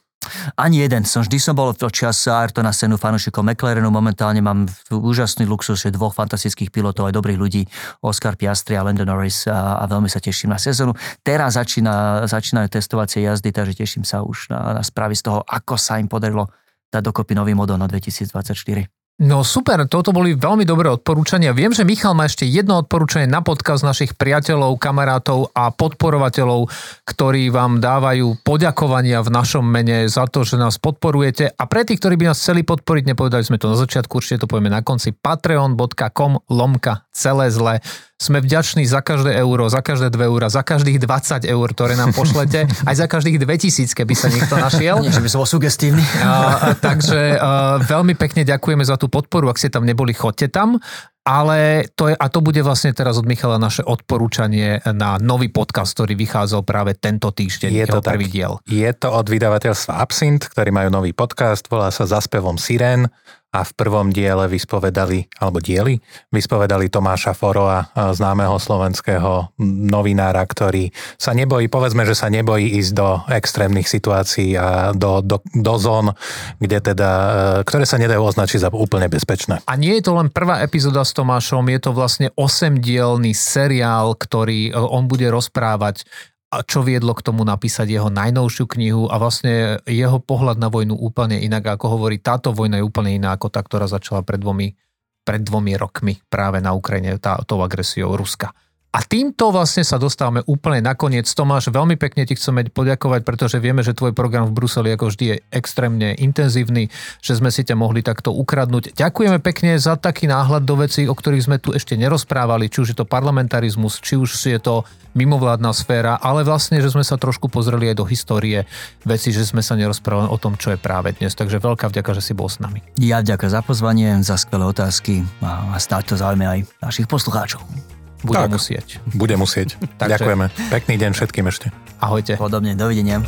Ani jeden. Som, vždy som bol čas Ayrtona Senu fanúšikom McLarenu. Momentálne mám úžasný luxus, že dvoch fantastických pilotov, aj dobrých ľudí, Oscar Piastri a Landon Norris a, a veľmi sa teším na sezónu. Teraz začína, začínajú testovacie jazdy, takže teším sa už na, na správy z toho, ako sa im podarilo dať dokopy nový model na 2024. No super, toto boli veľmi dobré odporúčania. Viem, že Michal má ešte jedno odporúčanie na podcast našich priateľov, kamarátov a podporovateľov, ktorí vám dávajú poďakovania v našom mene za to, že nás podporujete. A pre tých, ktorí by nás chceli podporiť, nepovedali sme to na začiatku, určite to povieme na konci, patreon.com lomka celé zle sme vďační za každé euro, za každé 2 eura, za každých 20 eur, ktoré nám pošlete, aj za každých 2000, keby sa niekto našiel. Nie, že by som bol sugestívny. A, takže a, veľmi pekne ďakujeme za tú podporu. Ak ste tam neboli, chodte tam. Ale to je, a to bude vlastne teraz od Michala naše odporúčanie na nový podcast, ktorý vychádzal práve tento týždeň. Je to prvý tak. diel. Je to od vydavateľstva Absint, ktorí majú nový podcast, volá sa Zaspevom Siren a v prvom diele vyspovedali, alebo dieli, vyspovedali Tomáša Foroa, známeho slovenského novinára, ktorý sa nebojí, povedzme, že sa nebojí ísť do extrémnych situácií a do, do, do zón, kde teda, e, ktoré sa nedajú označiť za úplne bezpečné. A nie je to len prvá epizóda s Tomášom, je to vlastne osemdielný seriál, ktorý e, on bude rozprávať a čo viedlo k tomu napísať jeho najnovšiu knihu a vlastne jeho pohľad na vojnu úplne inak, ako hovorí, táto vojna je úplne iná ako tá, ktorá začala pred dvomi, pred dvomi rokmi práve na Ukrajine, tá, tou agresiou Ruska. A týmto vlastne sa dostávame úplne nakoniec. Tomáš, veľmi pekne ti chceme poďakovať, pretože vieme, že tvoj program v Bruseli ako vždy je extrémne intenzívny, že sme si ťa mohli takto ukradnúť. Ďakujeme pekne za taký náhľad do vecí, o ktorých sme tu ešte nerozprávali, či už je to parlamentarizmus, či už je to mimovládna sféra, ale vlastne, že sme sa trošku pozreli aj do histórie veci, že sme sa nerozprávali o tom, čo je práve dnes. Takže veľká vďaka, že si bol s nami. Ja ďakujem za pozvanie, za skvelé otázky a stále to zaujíma aj našich poslucháčov. Bude tak, musieť. Bude musieť. Takže... Ďakujeme. Pekný deň všetkým ešte. Ahojte. Podobne, dovidenia.